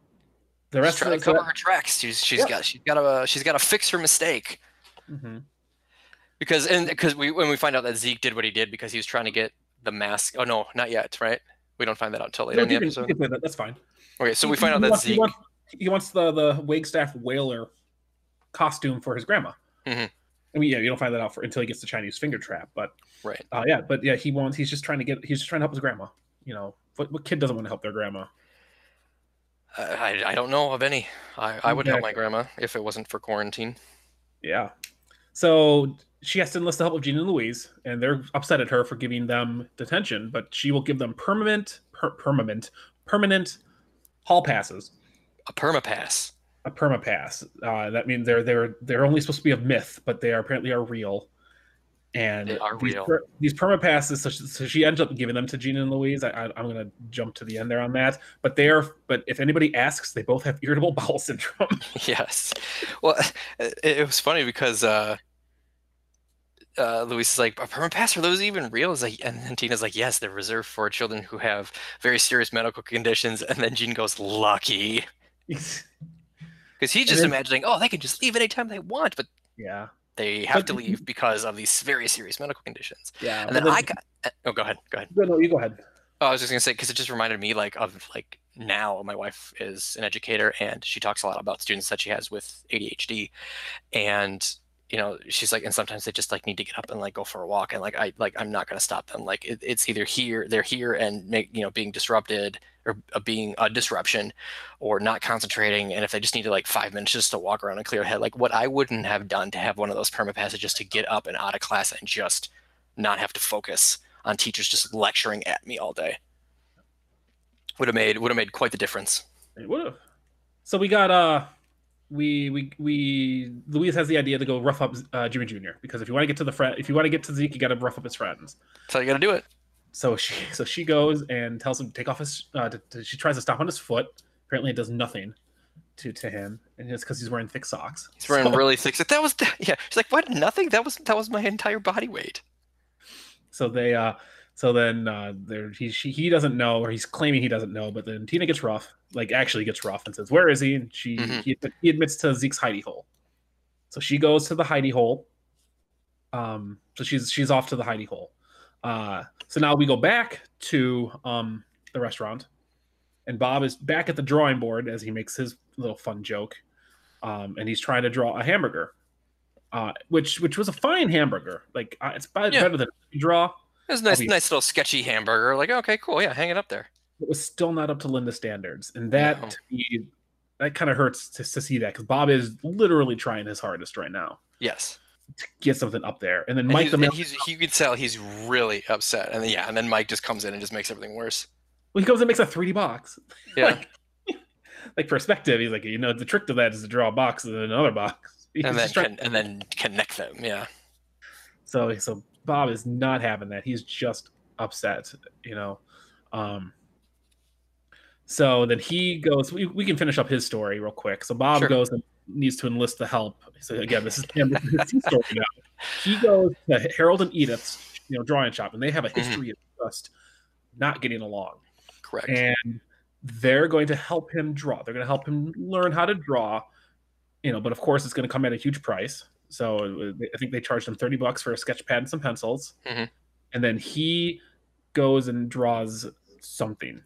the She's rest trying of to cover her tracks. She's she's Yeah. got she's got to she's got to fix her mistake Mhm. because and because we when we find out that Zeke did what he did because he was trying to get the mask. Oh no, not yet. Right? We don't find that out until later No, in the can- episode. that, that's fine Okay, so we find out that wants, he wants, he wants the the Wagstaff whaler costume for his grandma. Mhm. I mean, yeah, you don't find that out for until he gets the Chinese finger trap, but Right. uh, yeah, but yeah, he wants. He's just trying to get. He's just trying to help his grandma. You know, what, what kid doesn't want to help their grandma? Uh, I I don't know of any. I I would help my grandma if it wasn't for quarantine. Yeah. So she has to enlist the help of Gina and Louise, and they're upset at her for giving them detention, but she will give them permanent, per- permanent, permanent hall passes. A permapass. a permapass. Uh, that means they're they're they're only supposed to be a myth, but they are apparently are real. And They are these, real. per- these permapasses, so she, so she ends up giving them to Gina and Louise. I, I'm going to jump to the end there on that, but they are. But if anybody asks, they both have irritable bowel syndrome. Yes. Well, it, it was funny because uh, uh, Louise is like, "A permapass are those even real?" Is like, and then Tina's like, "Yes, they're reserved for children who have very serious medical conditions." And then Gene goes, "Lucky," because he's just then- imagining, "Oh, they can just leave anytime they want," but yeah, they have But- to leave because of these very serious medical conditions. yeah. And then then- I got. Oh, go ahead. Go ahead. no, no, you go ahead. Oh, I was just gonna say because it just reminded me like of like now my wife is an educator and she talks a lot about students that she has with ADHD, and you know she's like and sometimes they just like need to get up and like go for a walk and like I like I'm not gonna stop them like it, it's either here they're here and make you know being disrupted or uh, being a disruption or not concentrating and if they just need to like five minutes just to walk around and clear head like what I wouldn't have done to have one of those perma passages to get up and out of class and just not have to focus on teachers just lecturing at me all day would have made would have made quite the difference. It would have. So we got uh we we we Louise has the idea to go rough up uh, Jimmy Jr. because if you want to get to the friend if you want to get to Zeke, you got to rough up his friends. So you got to do it. So she so she goes and tells him to take off his. Uh, to, to- she tries to stop on his foot. Apparently, it does nothing to to him, and it's because he's wearing thick socks. He's wearing So- really thick. That was yeah. She's like, what? Nothing. That was that was my entire body weight. So they uh so then uh there he she, he doesn't know or he's claiming he doesn't know, but then Tina gets rough, like actually gets rough and says, "Where is he?" And she Mhm. he, he admits to Zeke's hidey hole. So she goes to the hidey hole. Um so she's she's off to the hidey hole. Uh so now we go back to um the restaurant and Bob is back at the drawing board as he makes his little fun joke. Um and he's trying to draw a hamburger. Uh which which was a fine hamburger. Like it's better Yeah. better than draw. It was a nice, nice little sketchy hamburger. Like, okay, cool. Yeah, hang it up there. it was still not up to Linda standards, and that No. to me, that kind of hurts to, to see that because Bob is literally trying his hardest right now Yes. to get something up there, and then And Mike the and mail, he's you could tell he's really upset. And then yeah, and then Mike just comes in and just makes everything worse. well, he comes and makes a 3D box. Yeah. like, like perspective, he's like, you know, the trick to that is to draw a box and then another box. He's and then con- and then connect them. Yeah. so so Bob is not having that. He's just upset, you know. Um so then he goes we, we can finish up his story real quick. So Bob Sure. goes and needs to enlist the help. So again, this is his story now. He goes to Harold and Edith's, you know, drawing shop and they have a Mm-hmm. history of just not getting along. Correct. And they're going to help him draw. They're going to help him learn how to draw, you know, but of course it's going to come at a huge price. So uh, I think they charged him 30 bucks for a sketch pad and some pencils. Mhm. And then he goes and draws something.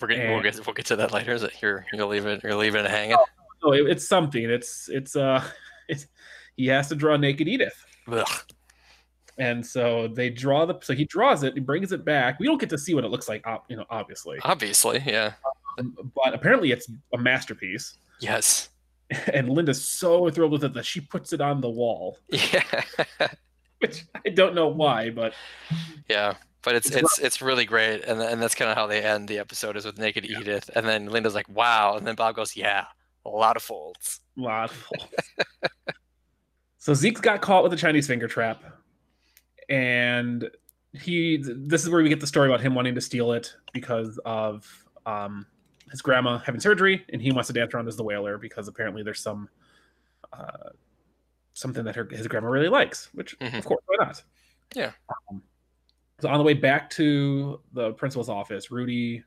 We're getting, we'll get we'll get to that later. Is it you're you'll leave it you're leaving it hanging? Oh, it- it's something. It's it's uh it's he has to draw naked Edith. Ugh. And so they draw the so he draws it, he brings it back. We don't get to see what it looks like, you know, obviously. Obviously, yeah. But apparently it's a masterpiece. Yes. And Linda's so thrilled with it that she puts it on the wall. Yeah. which I don't know why, but yeah. But it's It's it's really great, and and that's kind of how they end the episode is with naked Edith, and then Linda's like, "Wow," and then Bob goes, "Yeah, a lot of folds." a lot of folds. so Zeke's got caught with a Chinese finger trap, and he. This is where we get the story about him wanting to steal it because of um, his grandma having surgery, and he wants to dance around as the whaler because apparently there's some uh, something that her, his grandma really likes, which Mhm. of course why not? Yeah. Um, so on the way back to the principal's office, Rudy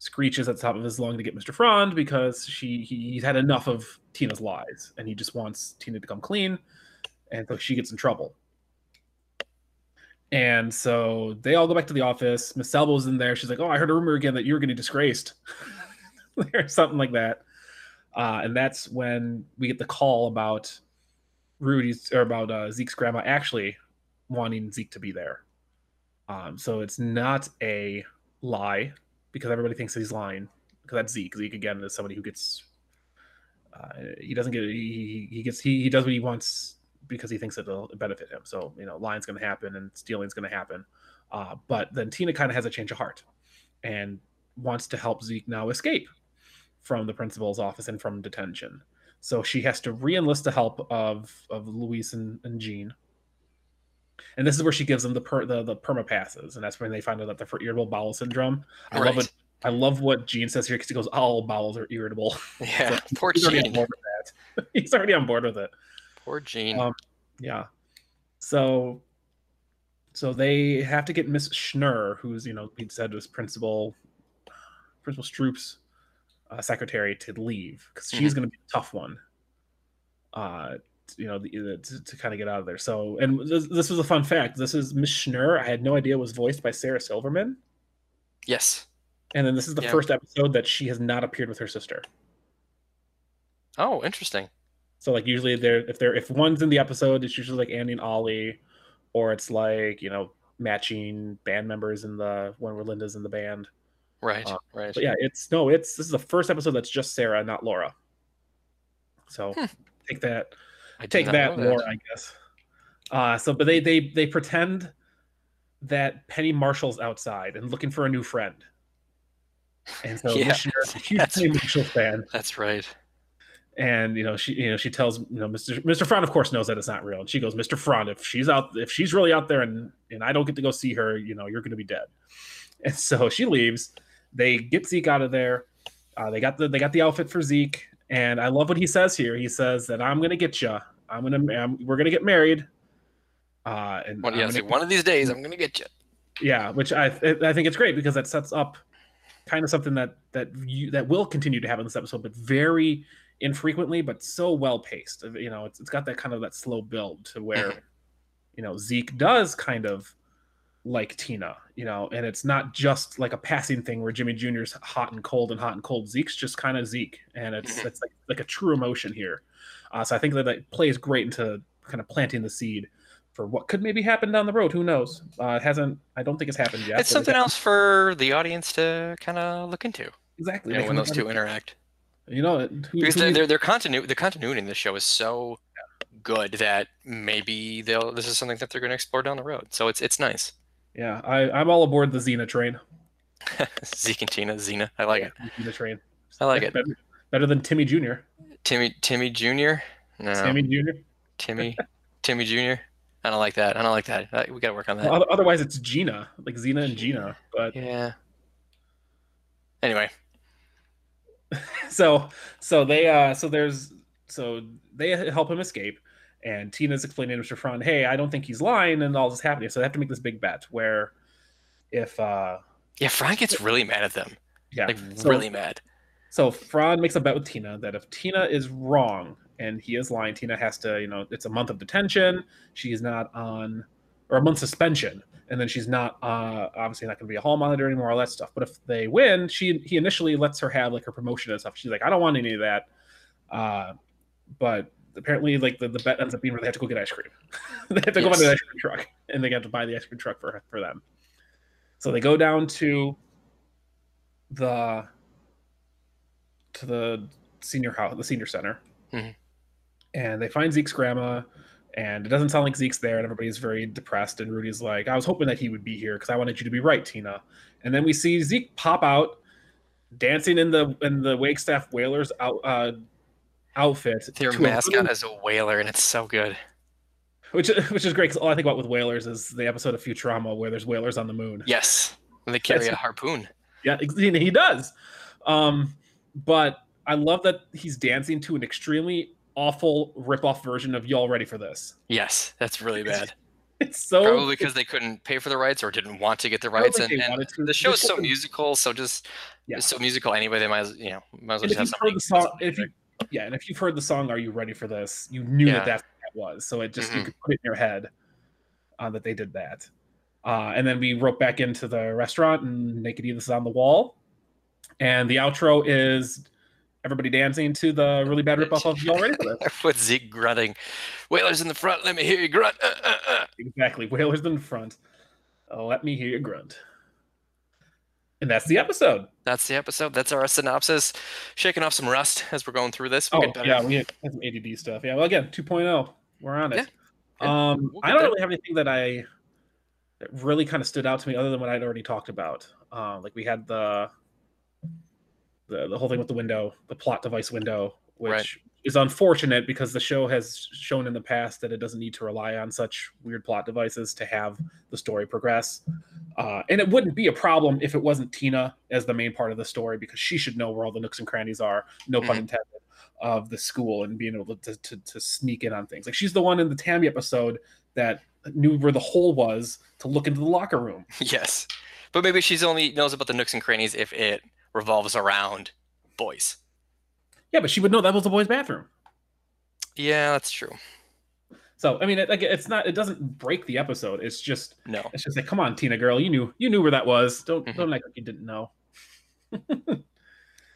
screeches at the top of his lung to get Mr. Frond because she he, he's had enough of Tina's lies and he just wants Tina to come clean, and so she gets in trouble. And so they all go back to the office. Miss Selbo's in there. She's like, "Oh, I heard a rumor again that you were getting disgraced," or something like that. Uh, and that's when we get the call about Rudy's or about uh, Zeke's grandma actually wanting Zeke to be there. Um, so it's not a lie because everybody thinks that he's lying because that's Zeke. Zeke again is somebody who gets uh, he doesn't get he, he gets he, he does what he wants because he thinks it'll benefit him. So you know, lying's going to happen and stealing's going to happen. Uh, but then Tina kind of has a change of heart and wants to help Zeke now escape from the principal's office and from detention. So she has to re-enlist the help of of Louise and, and Gene. And this is where she gives them the per, the the perma passes, and that's when they find out that they're for irritable bowel syndrome. I love Right. it. I love what Gene says here because he goes, "All bowels are irritable." Yeah. So Poor he's already on Gene. board with that. he's already on board with it. Poor Gene. Um, yeah. So, so they have to get Miss Schnur, who's you know he said was principal, Principal Stroop's uh, secretary, to leave because she's Mhm. going to be a tough one. Uh, you know, the, the- to, to kind of get out of there. So, and this, this was a fun fact. This is Miss Schnur. I had no idea was voiced by Sarah Silverman, yes. and then this is the Yeah. first episode that she has not appeared with her sister. Oh, interesting. So like usually they're if they're if one's in the episode, it's usually like Andy and Ollie, or it's like you know matching band members in the when where Linda's in the band. Right. Uh, right. But yeah, it's no, it's this is the first episode that's just Sarah, not Laura. So Hmm. take that, I take that, Laura, I guess. Uh so but they they they pretend that Penny Marshall's outside and looking for a new friend. And so Yeah, is a huge Penny Marshall fan. That's right. and you know she you know she tells you know Mr. Mr. Frond of course knows that it's not real, and she goes, Mr. Frond, if she's out, if she's really out there, and and I don't get to go see her, you know, you're going to be dead. And so she leaves. They get Zeke out of there. Uh, they got the they got the outfit for Zeke, and I love what he says here. He says that I'm going to get you. I'm gonna I'm, we're gonna get married. Uh, and One, yeah, gonna- one of these days I'm gonna get you. yeah, which I I think it's great because that sets up kind of something that that you that will continue to happen in this episode, but very infrequently, but so well paced. You know, it's it's got that kind of that slow build to where you know Zeke does kind of like Tina, you know, and it's not just like a passing thing where Jimmy Jr.'s hot and cold and hot and cold. Zeke's just kind of Zeke, and it's Mhm. it's like like a true emotion here. Uh, so I think that that plays great into kind of planting the seed for what could maybe happen down the road. Who knows? Uh, it hasn't. I don't think it's happened yet. It's it something else for the audience to kind of look into. Exactly. You know, when those two interact. You know, who, because who their their, continu- the continuity in the show is so good that maybe they'll this is something that they're going to explore down the road. So it's it's nice. Yeah, I, I'm all aboard the Xena train. Zeke and Tina, Xena, I like it. Xena train. I like it. Better, better than Timmy Jr. Timmy Timmy Jr. No, Timmy Jr. Timmy Timmy Jr. I don't like that. I don't like that. Uh, We got to work on that. Oth- Otherwise, it's Gina, like Xena and Gina. But Yeah. Anyway, so so they uh so there's so they help him escape and tina's explaining to Frond, hey i don't think he's lying and all this is happening. So they have to make this big bet where if uh yeah, Frank gets really mad at them. yeah. Like so, really mad. so Fran makes a bet with tina that if tina is wrong and he is lying tina has to you know it's a month of detention. She's not on or a month suspension. And then she's not uh obviously not going to be a hall monitor anymore all that stuff. But if they win she he initially lets her have like her promotion and stuff. She's like i don't want any of that. Uh but apparently like the, the bet ends up being where they have to go get ice cream they have to go Yes. buy the ice cream truck and they have to buy the ice cream truck for for them so they go down to the to the senior house the senior center Mhm. and they find zeke's grandma and it doesn't sound like Zeke's there, and everybody's very depressed. And Rudy's like, "I was hoping that he would be here because I wanted you to be right, Tina." And then we see Zeke pop out, dancing in the in the Wagstaff Whalers out uh, outfit, Their mascot is a whaler, and it's so good. which which is great because all I think about with whalers is the episode of Futurama where there's whalers on the moon. Yes, and they carry That's- a harpoon. Yeah, he he does. Um, but I love that he's dancing to an extremely awful rip-off version of "Y'all Ready for This." Yes, that's really bad. It's so Probably because they couldn't pay for the rights or didn't want to get the rights, and, and the show is so musical, so just Yeah. it's so musical anyway. They might as you know might as well just have something. song, if you. Yeah, and if you've heard the song "Are You Ready for This," you knew Yeah. that that's what that was. So it just you Mhm. could put it in your head uh, that they did that. Uh, and then we wrote back into the restaurant, and Naked Edith is on the wall, and the outro is everybody dancing to the really bad ripoff of "Y'all Ready for This." with Zeke grunting, "Whalers in the front, let me hear you grunt." Uh, uh, uh. Exactly, Whalers in the front. Let me hear you grunt. And that's the episode. That's the episode. That's our synopsis. Shaking off some rust as we're going through this. We'll Oh yeah, we had some ADD stuff. Yeah, well again, 2.0. We're on it. Yeah, yeah, Um, we'll I don't there. really have anything that I that really kind of stood out to me other than what I'd already talked about. Uh, like we had the the the whole thing with the window, the plot device window, which Right. Is unfortunate because the show has shown in the past that it doesn't need to rely on such weird plot devices to have the story progress. Uh, and it wouldn't be a problem if it wasn't Tina as the main part of the story because she should know where all the nooks and crannies are, no pun Mhm. intended, of the school and being able to, to, to sneak in on things. Like she's the one in the Tammy episode that knew where the hole was to look into the locker room. Yes, but maybe she's only knows about the nooks and crannies if it revolves around boys. Yeah, but she would know that was the boys' bathroom. Yeah, that's true. So I mean, it, like, it's not. It doesn't break the episode. It's just. No, It's just like, come on, Tina girl, you knew you knew where that was. Don't Mhm. don't act like you didn't know.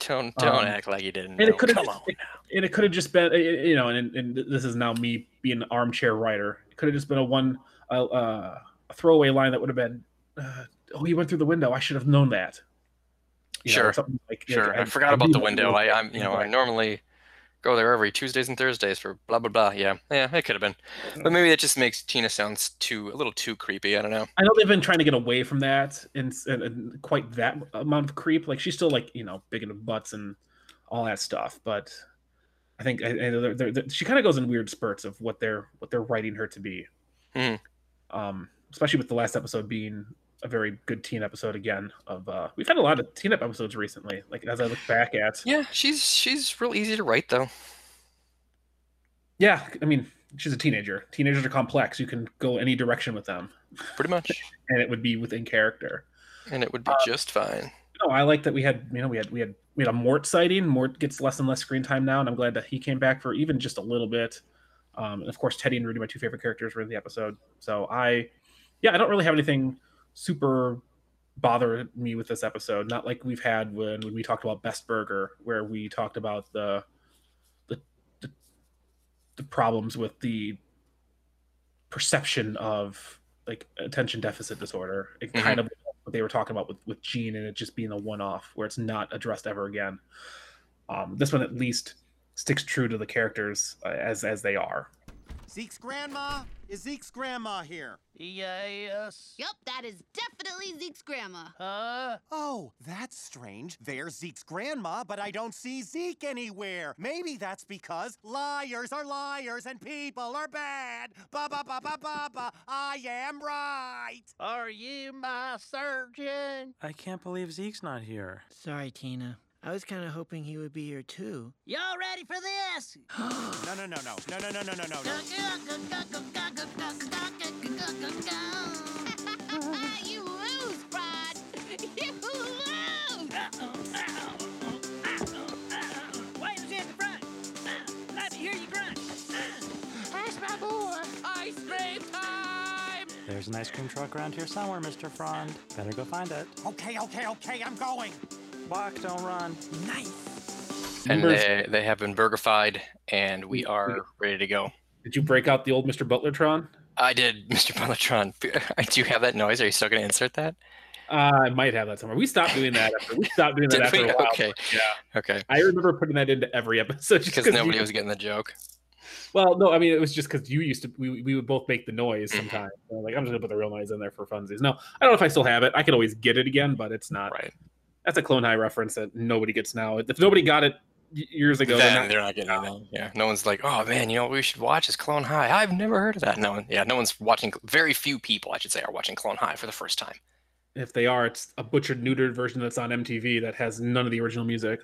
don't don't Um, act like you didn't. and it could've Come just- on. And it could have just been, you know, and, and this is now me being an armchair writer. It could have just been a one, uh, uh, a throwaway line that would have been, uh, "Oh, he went through the window. I should have known that." Know, Sure. something like, Sure, like, I, forgot about the window. I, I'm, you know, I normally go there every Tuesdays and Thursdays for blah blah blah. Yeah, yeah, it could have been, but maybe that just makes Tina sounds too a little too creepy. I don't know. I know they've been trying to get away from that and, and, and quite that amount of creep. Like she's still like you know big into butts and all that stuff, but I think I, I, they're, they're, they're- she kind of goes in weird spurts of what they're what they're writing her to be. Mhm. Um, especially with the last episode being a very good teen episode again. Of uh, we've had a lot of teen up episodes recently. Like as I look back at, Yeah, she's she's real easy to write though. yeah, I mean she's a teenager. Teenagers are complex. You can go any direction with them, Pretty much. and it would be within character. And it would be just fine. No, I like that we had you know we had we had we had a Mort sighting. Mort gets less and less screen time now, and I'm glad that he came back for even just a little bit. Um, and of course, Teddy and Rudy, my two favorite characters, were in the episode. So I, yeah, I don't really have anything super bother me with this episode. Not like we've had when, when we talked about Best Burger, where we talked about the the the, the problems with the perception of like attention deficit disorder. It Mhm. kind of what they were talking about with with Gene and it just being a one off where it's not addressed ever again. Um, this one at least sticks true to the characters uh, as as they are. Zeke's grandma? Is Zeke's grandma here? Yes. Yup, that is definitely Zeke's grandma. Huh? Oh, that's strange. There's Zeke's grandma, but I don't see Zeke anywhere. Maybe that's because liars are liars and people are bad. Ba ba ba ba ba ba. I am right. Are you my surgeon? I can't believe Zeke's not here. Sorry, Tina. I was kind of hoping he would be here too. Y'all ready for this? No, no, no, no, no, no, no, no, no, no, no. you lose, Rod. You lose. Wait a at the front. Let me hear you grunt. That's my boy. Ice cream time. There's an ice cream truck around here somewhere, Mr. Frond. Better go find it. Okay, okay, okay, I'm going. Walk, don't run. Nice. And Members, they, they have been burgified and we are ready to go. did you break out the old Mr. Butlertron? I did, Mr. Bellatron. Do you have that noise? Are you still going to insert that? Uh, I might have that somewhere. We stopped doing that. After, we stopped doing that after we? a while. Okay. Yeah, Okay. I remember putting that into every episode just Because you- nobody was getting the joke. Well, no, I mean it was just because you used to. We, we would both make the noise Mhm. sometimes. So, like I'm just gonna put the real noise in there for funsies. No, I don't know if I still have it. I could always get it again, but it's not. Right. That's a Clone High reference that nobody gets now. If nobody got it years ago, they're then not- they're not getting anything. Yeah. No one's like, oh man, you know what we should watch is Clone High. I've never heard of that. No one. Yeah. No one's watching. Very few people, I should say, are watching Clone High for the first time. if they are, it's a butchered, neutered version that's on MTV that has none of the original music,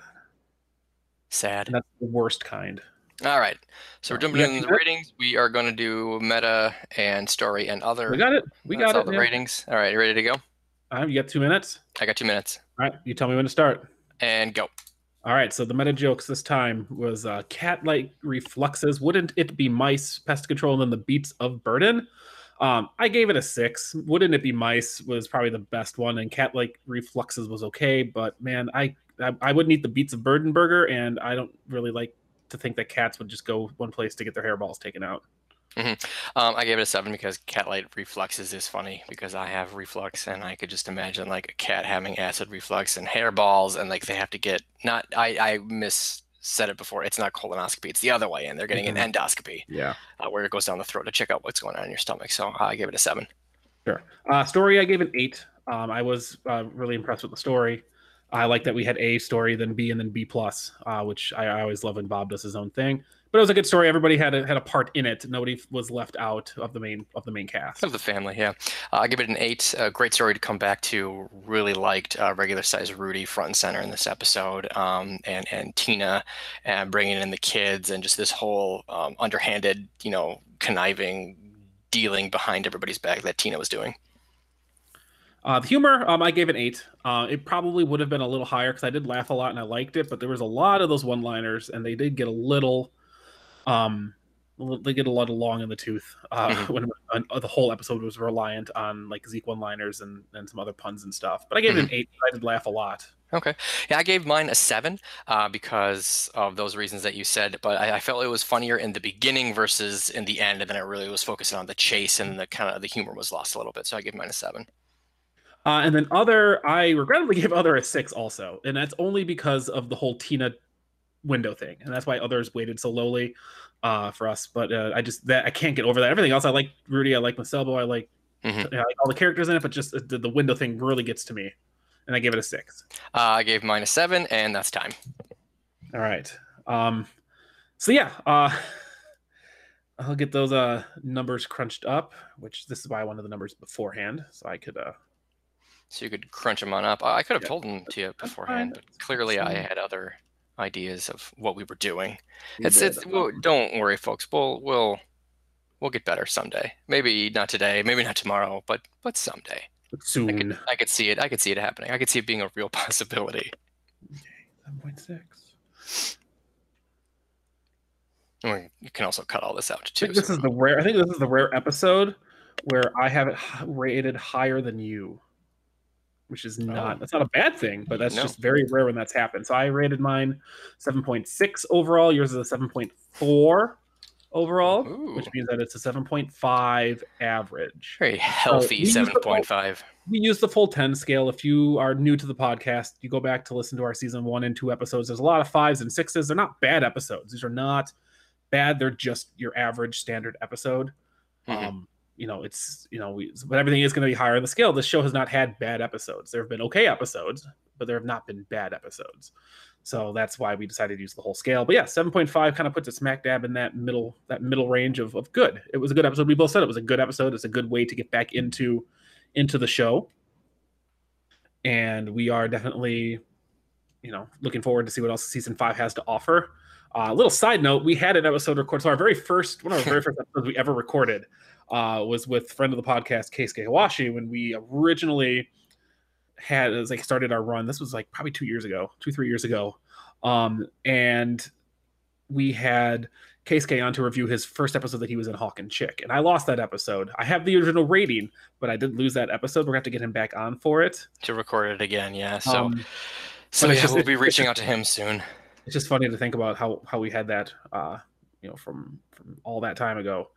Sad. and that's the worst kind. All right. So we're So, jumping yeah, into the ratings. We are going to do meta and story and other. We got it. We That's got all the yeah. ratings. All right. You ready to go? You got two minutes. I got two minutes. All right, you tell me when to start. And go. All right, so the meta jokes this time was uh, cat-like refluxes. Wouldn't it be mice, pest control, and then the Beets of Burden? Um, I gave it a six. Wouldn't it be mice was probably the best one, and cat-like refluxes was okay. But man, I I, I wouldn't eat the Beets of Burden burger, and I don't really like to think that cats would just go one place to get their hairballs taken out. Um, I gave it a seven because cat light refluxes is funny because I have reflux and I could just imagine like a cat having acid reflux and hairballs and like they have to get not I I miss said it before it's not colonoscopy it's the other way and they're getting an endoscopy Yeah. uh, where it goes down the throat to check out what's going on in your stomach so uh, I gave it a seven. Sure. Uh, story, I gave an eight. Um, I was uh, really impressed with the story. I like that we had A story, then B, and then B plus, uh, which I, I always love when Bob does his own thing. But it was a good story. Everybody had a, had a part in it. Nobody was left out of the main of the main cast. Of the family, yeah. Uh, I give it an eight. A great story to come back to. Really liked uh, regular size Rudy front and center in this episode, um, and and Tina, and bringing in the kids, and just this whole um, underhanded, you know, conniving, dealing behind everybody's back that Tina was doing. Uh, the humor, um, I gave an eight. Uh, it probably would have been a little higher because I did laugh a lot and I liked it, but there was a lot of those one-liners, and they did get a little, um, they get a lot of long in the tooth. Uh, Mhm. when uh, the whole episode was reliant on like Zeke one-liners and and some other puns and stuff. But I gave it an eight. I did laugh a lot. Okay. Yeah, I gave mine a seven uh, because of those reasons that you said. But I, I felt it was funnier in the beginning versus in the end, and then it really was focusing on the chase and the kind of the humor was lost a little bit. So I gave mine a seven. Uh, and then other, I regrettably gave other a six also, and that's only because of the whole Tina window thing, and that's why others waited so lowly uh, for us. But uh, I just that I can't get over that. Everything else, I like Rudy, I like Miss Selbo, I like, Mhm. I like all the characters in it, but just the, the window thing really gets to me, and I gave it a six. Uh, I gave mine a seven, and that's time. All right. Um, so yeah, uh, I'll get those uh numbers crunched up, which this is why I wanted the numbers beforehand, so I could uh So you could crunch them on up. I I could have Yeah. told them to you beforehand, but clearly I had other ideas of what we were doing. you It's did. it's well, don't worry, folks. We'll we'll we'll get better someday. Maybe not today, maybe not tomorrow, but but someday. I soon. could I could see it. I could see it happening. I could see it being a real possibility. Okay, Seven point six. You can also cut all this out I too. think this so is the rare. I think this is the rare episode where I have it rated higher than you, which is not. Oh. That's not a bad thing, but that's No. just very rare when that's happened. So I rated mine seven point six overall. Yours is a seven point four overall, which means that it's a seven point five average. very healthy we use the seven point five. we use the full 10 scale. If you are new to the podcast, you go back to listen to our season one and two episodes. There's a lot of fives and sixes. They're not bad episodes. These are not bad. They're just your average standard episode. Mhm. Um, you know, it's you know, we, but everything is going to be higher on the scale. This show has not had bad episodes. There have been okay episodes, but there have not been bad episodes. So that's why we decided to use the whole scale. But yeah, 7.5 kind of puts it smack dab in that middle that middle range of, of good. It was a good episode. We both said it was a good episode. It's a good way to get back into into the show. And we are definitely, you know, looking forward to see what else season five has to offer. Uh, a little side note: we had an episode recorded. So our very first, one of our very first episodes we ever recorded, uh, was with friend of the podcast Keisuke Hoashi when we originally had as like started our run. This was like probably two years ago, two three years ago, um, and we had Keisuke on to review his first episode that he was in Hawk and Chick, and I lost that episode. I have the original rating, but I did lose that episode. We're gonna have to get him back on for it. To record it again, yeah. So Um, so yeah, just- we'll be reaching out to him soon. it's just funny to think about how how we had that uh you know from from all that time ago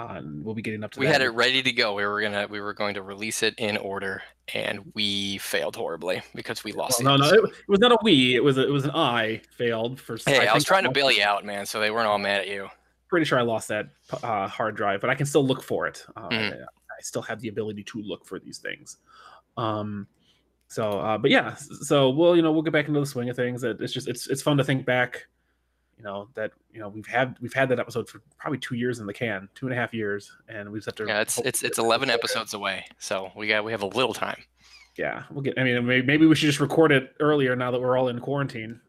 uh, and we'll be getting up to We that had it ready to go. We were gonna we were going to release it in order, and we failed horribly because we lost. well, no no it, it was not a we it was a, it was an i failed for Hey, I, was think trying to bail you out, man, so they weren't all mad at you. pretty sure i lost that uh hard drive but i can still look for it uh, Mhm. I, I still have the ability to look for these things um so uh but yeah so we'll you know we'll get back into the swing of things That it's just it's it's fun to think back you know that you know we've had we've had that episode for probably two years in the can two and a half years and we just have to Yeah, it's it's it's eleven episodes away, so we got we have a little time. yeah we'll get i mean maybe, maybe we should just record it earlier now that we're all in quarantine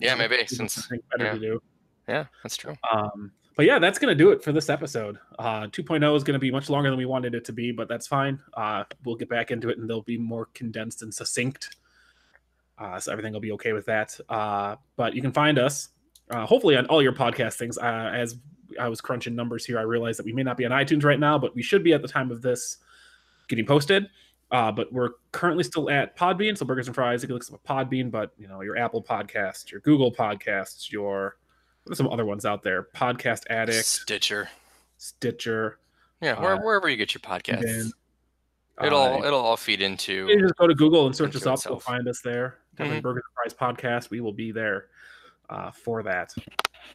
Yeah, maybe, since- better yeah. to do Yeah, that's true. um but yeah that's gonna do it for this episode uh 2.0 is gonna be much longer than we wanted it to be but that's fine uh we'll get back into it and they'll be more condensed and succinct uh so everything will be okay with that uh but you can find us uh hopefully on all your podcast things uh as i was crunching numbers here i realized that we may not be on itunes right now but we should be at the time of this getting posted uh, but we're currently still at Podbean, so Burgers and Fries. You can look up Podbean, but you know your Apple Podcasts, your Google Podcasts, your there's some other ones out there. Podcast Addict, Stitcher. Stitcher. Yeah, where, uh, wherever you get your podcasts, then, it'll it'll all feed into. you just go to Google and search us up. You'll find us there. Mhm. Burgers and Fries podcast. We will be there uh, for that.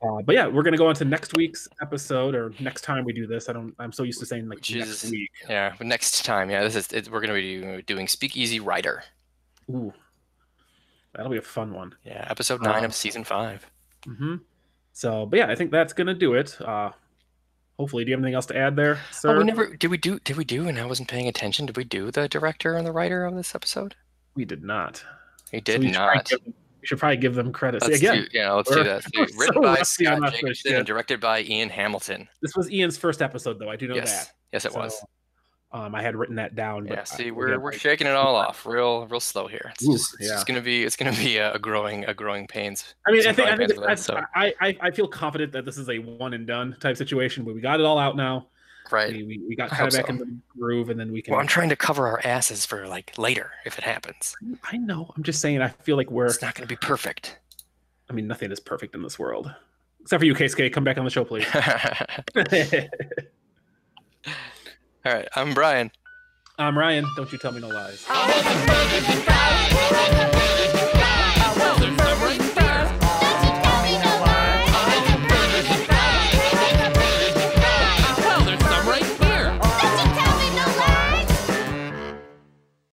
Uh, but yeah, we're gonna go on to next week's episode or next time we do this. I don't. I'm so used to saying like Which next is- week. Yeah, but next time, yeah, this is it, we're gonna be doing Speakeasy Rider. Ooh, that'll be a fun one. Yeah, episode nine Um, of season five. Mm-hmm. So, but yeah, I think that's gonna do it. Uh, hopefully, do you have anything else to add there, sir? Oh, we never did we do did we do and I wasn't paying attention. Did we do the director and the writer of this episode? We did not. We So did we probably not. We should probably give them credit. Let's again, do, yeah, let's do that. Written so by Scott Jacobson shit. and directed by Ian Hamilton. this was Ian's first episode, though. I do know yes, that. yes, it So, was. Um, I had written that down. But Yeah, see, again, we're we're shaking it all off, real real slow here. It's Ooh, just it's yeah. gonna be it's gonna be a, growing a growing pains. I mean, I think, I, think that, so I, I I feel confident that this is a one and done type situation, but we got it all out now. Right. We, we, we got kind of back so. into the groove, and then we can. Well, I'm trying to cover our asses for like later if it happens. I know. I'm just saying. I feel like we're. It's not gonna be perfect. I mean, nothing is perfect in this world, except for you, KSK. Come back on the show, please. all right, I'm Bryan. I'm Ryan. Don't you tell me no lies. Burgers and fries.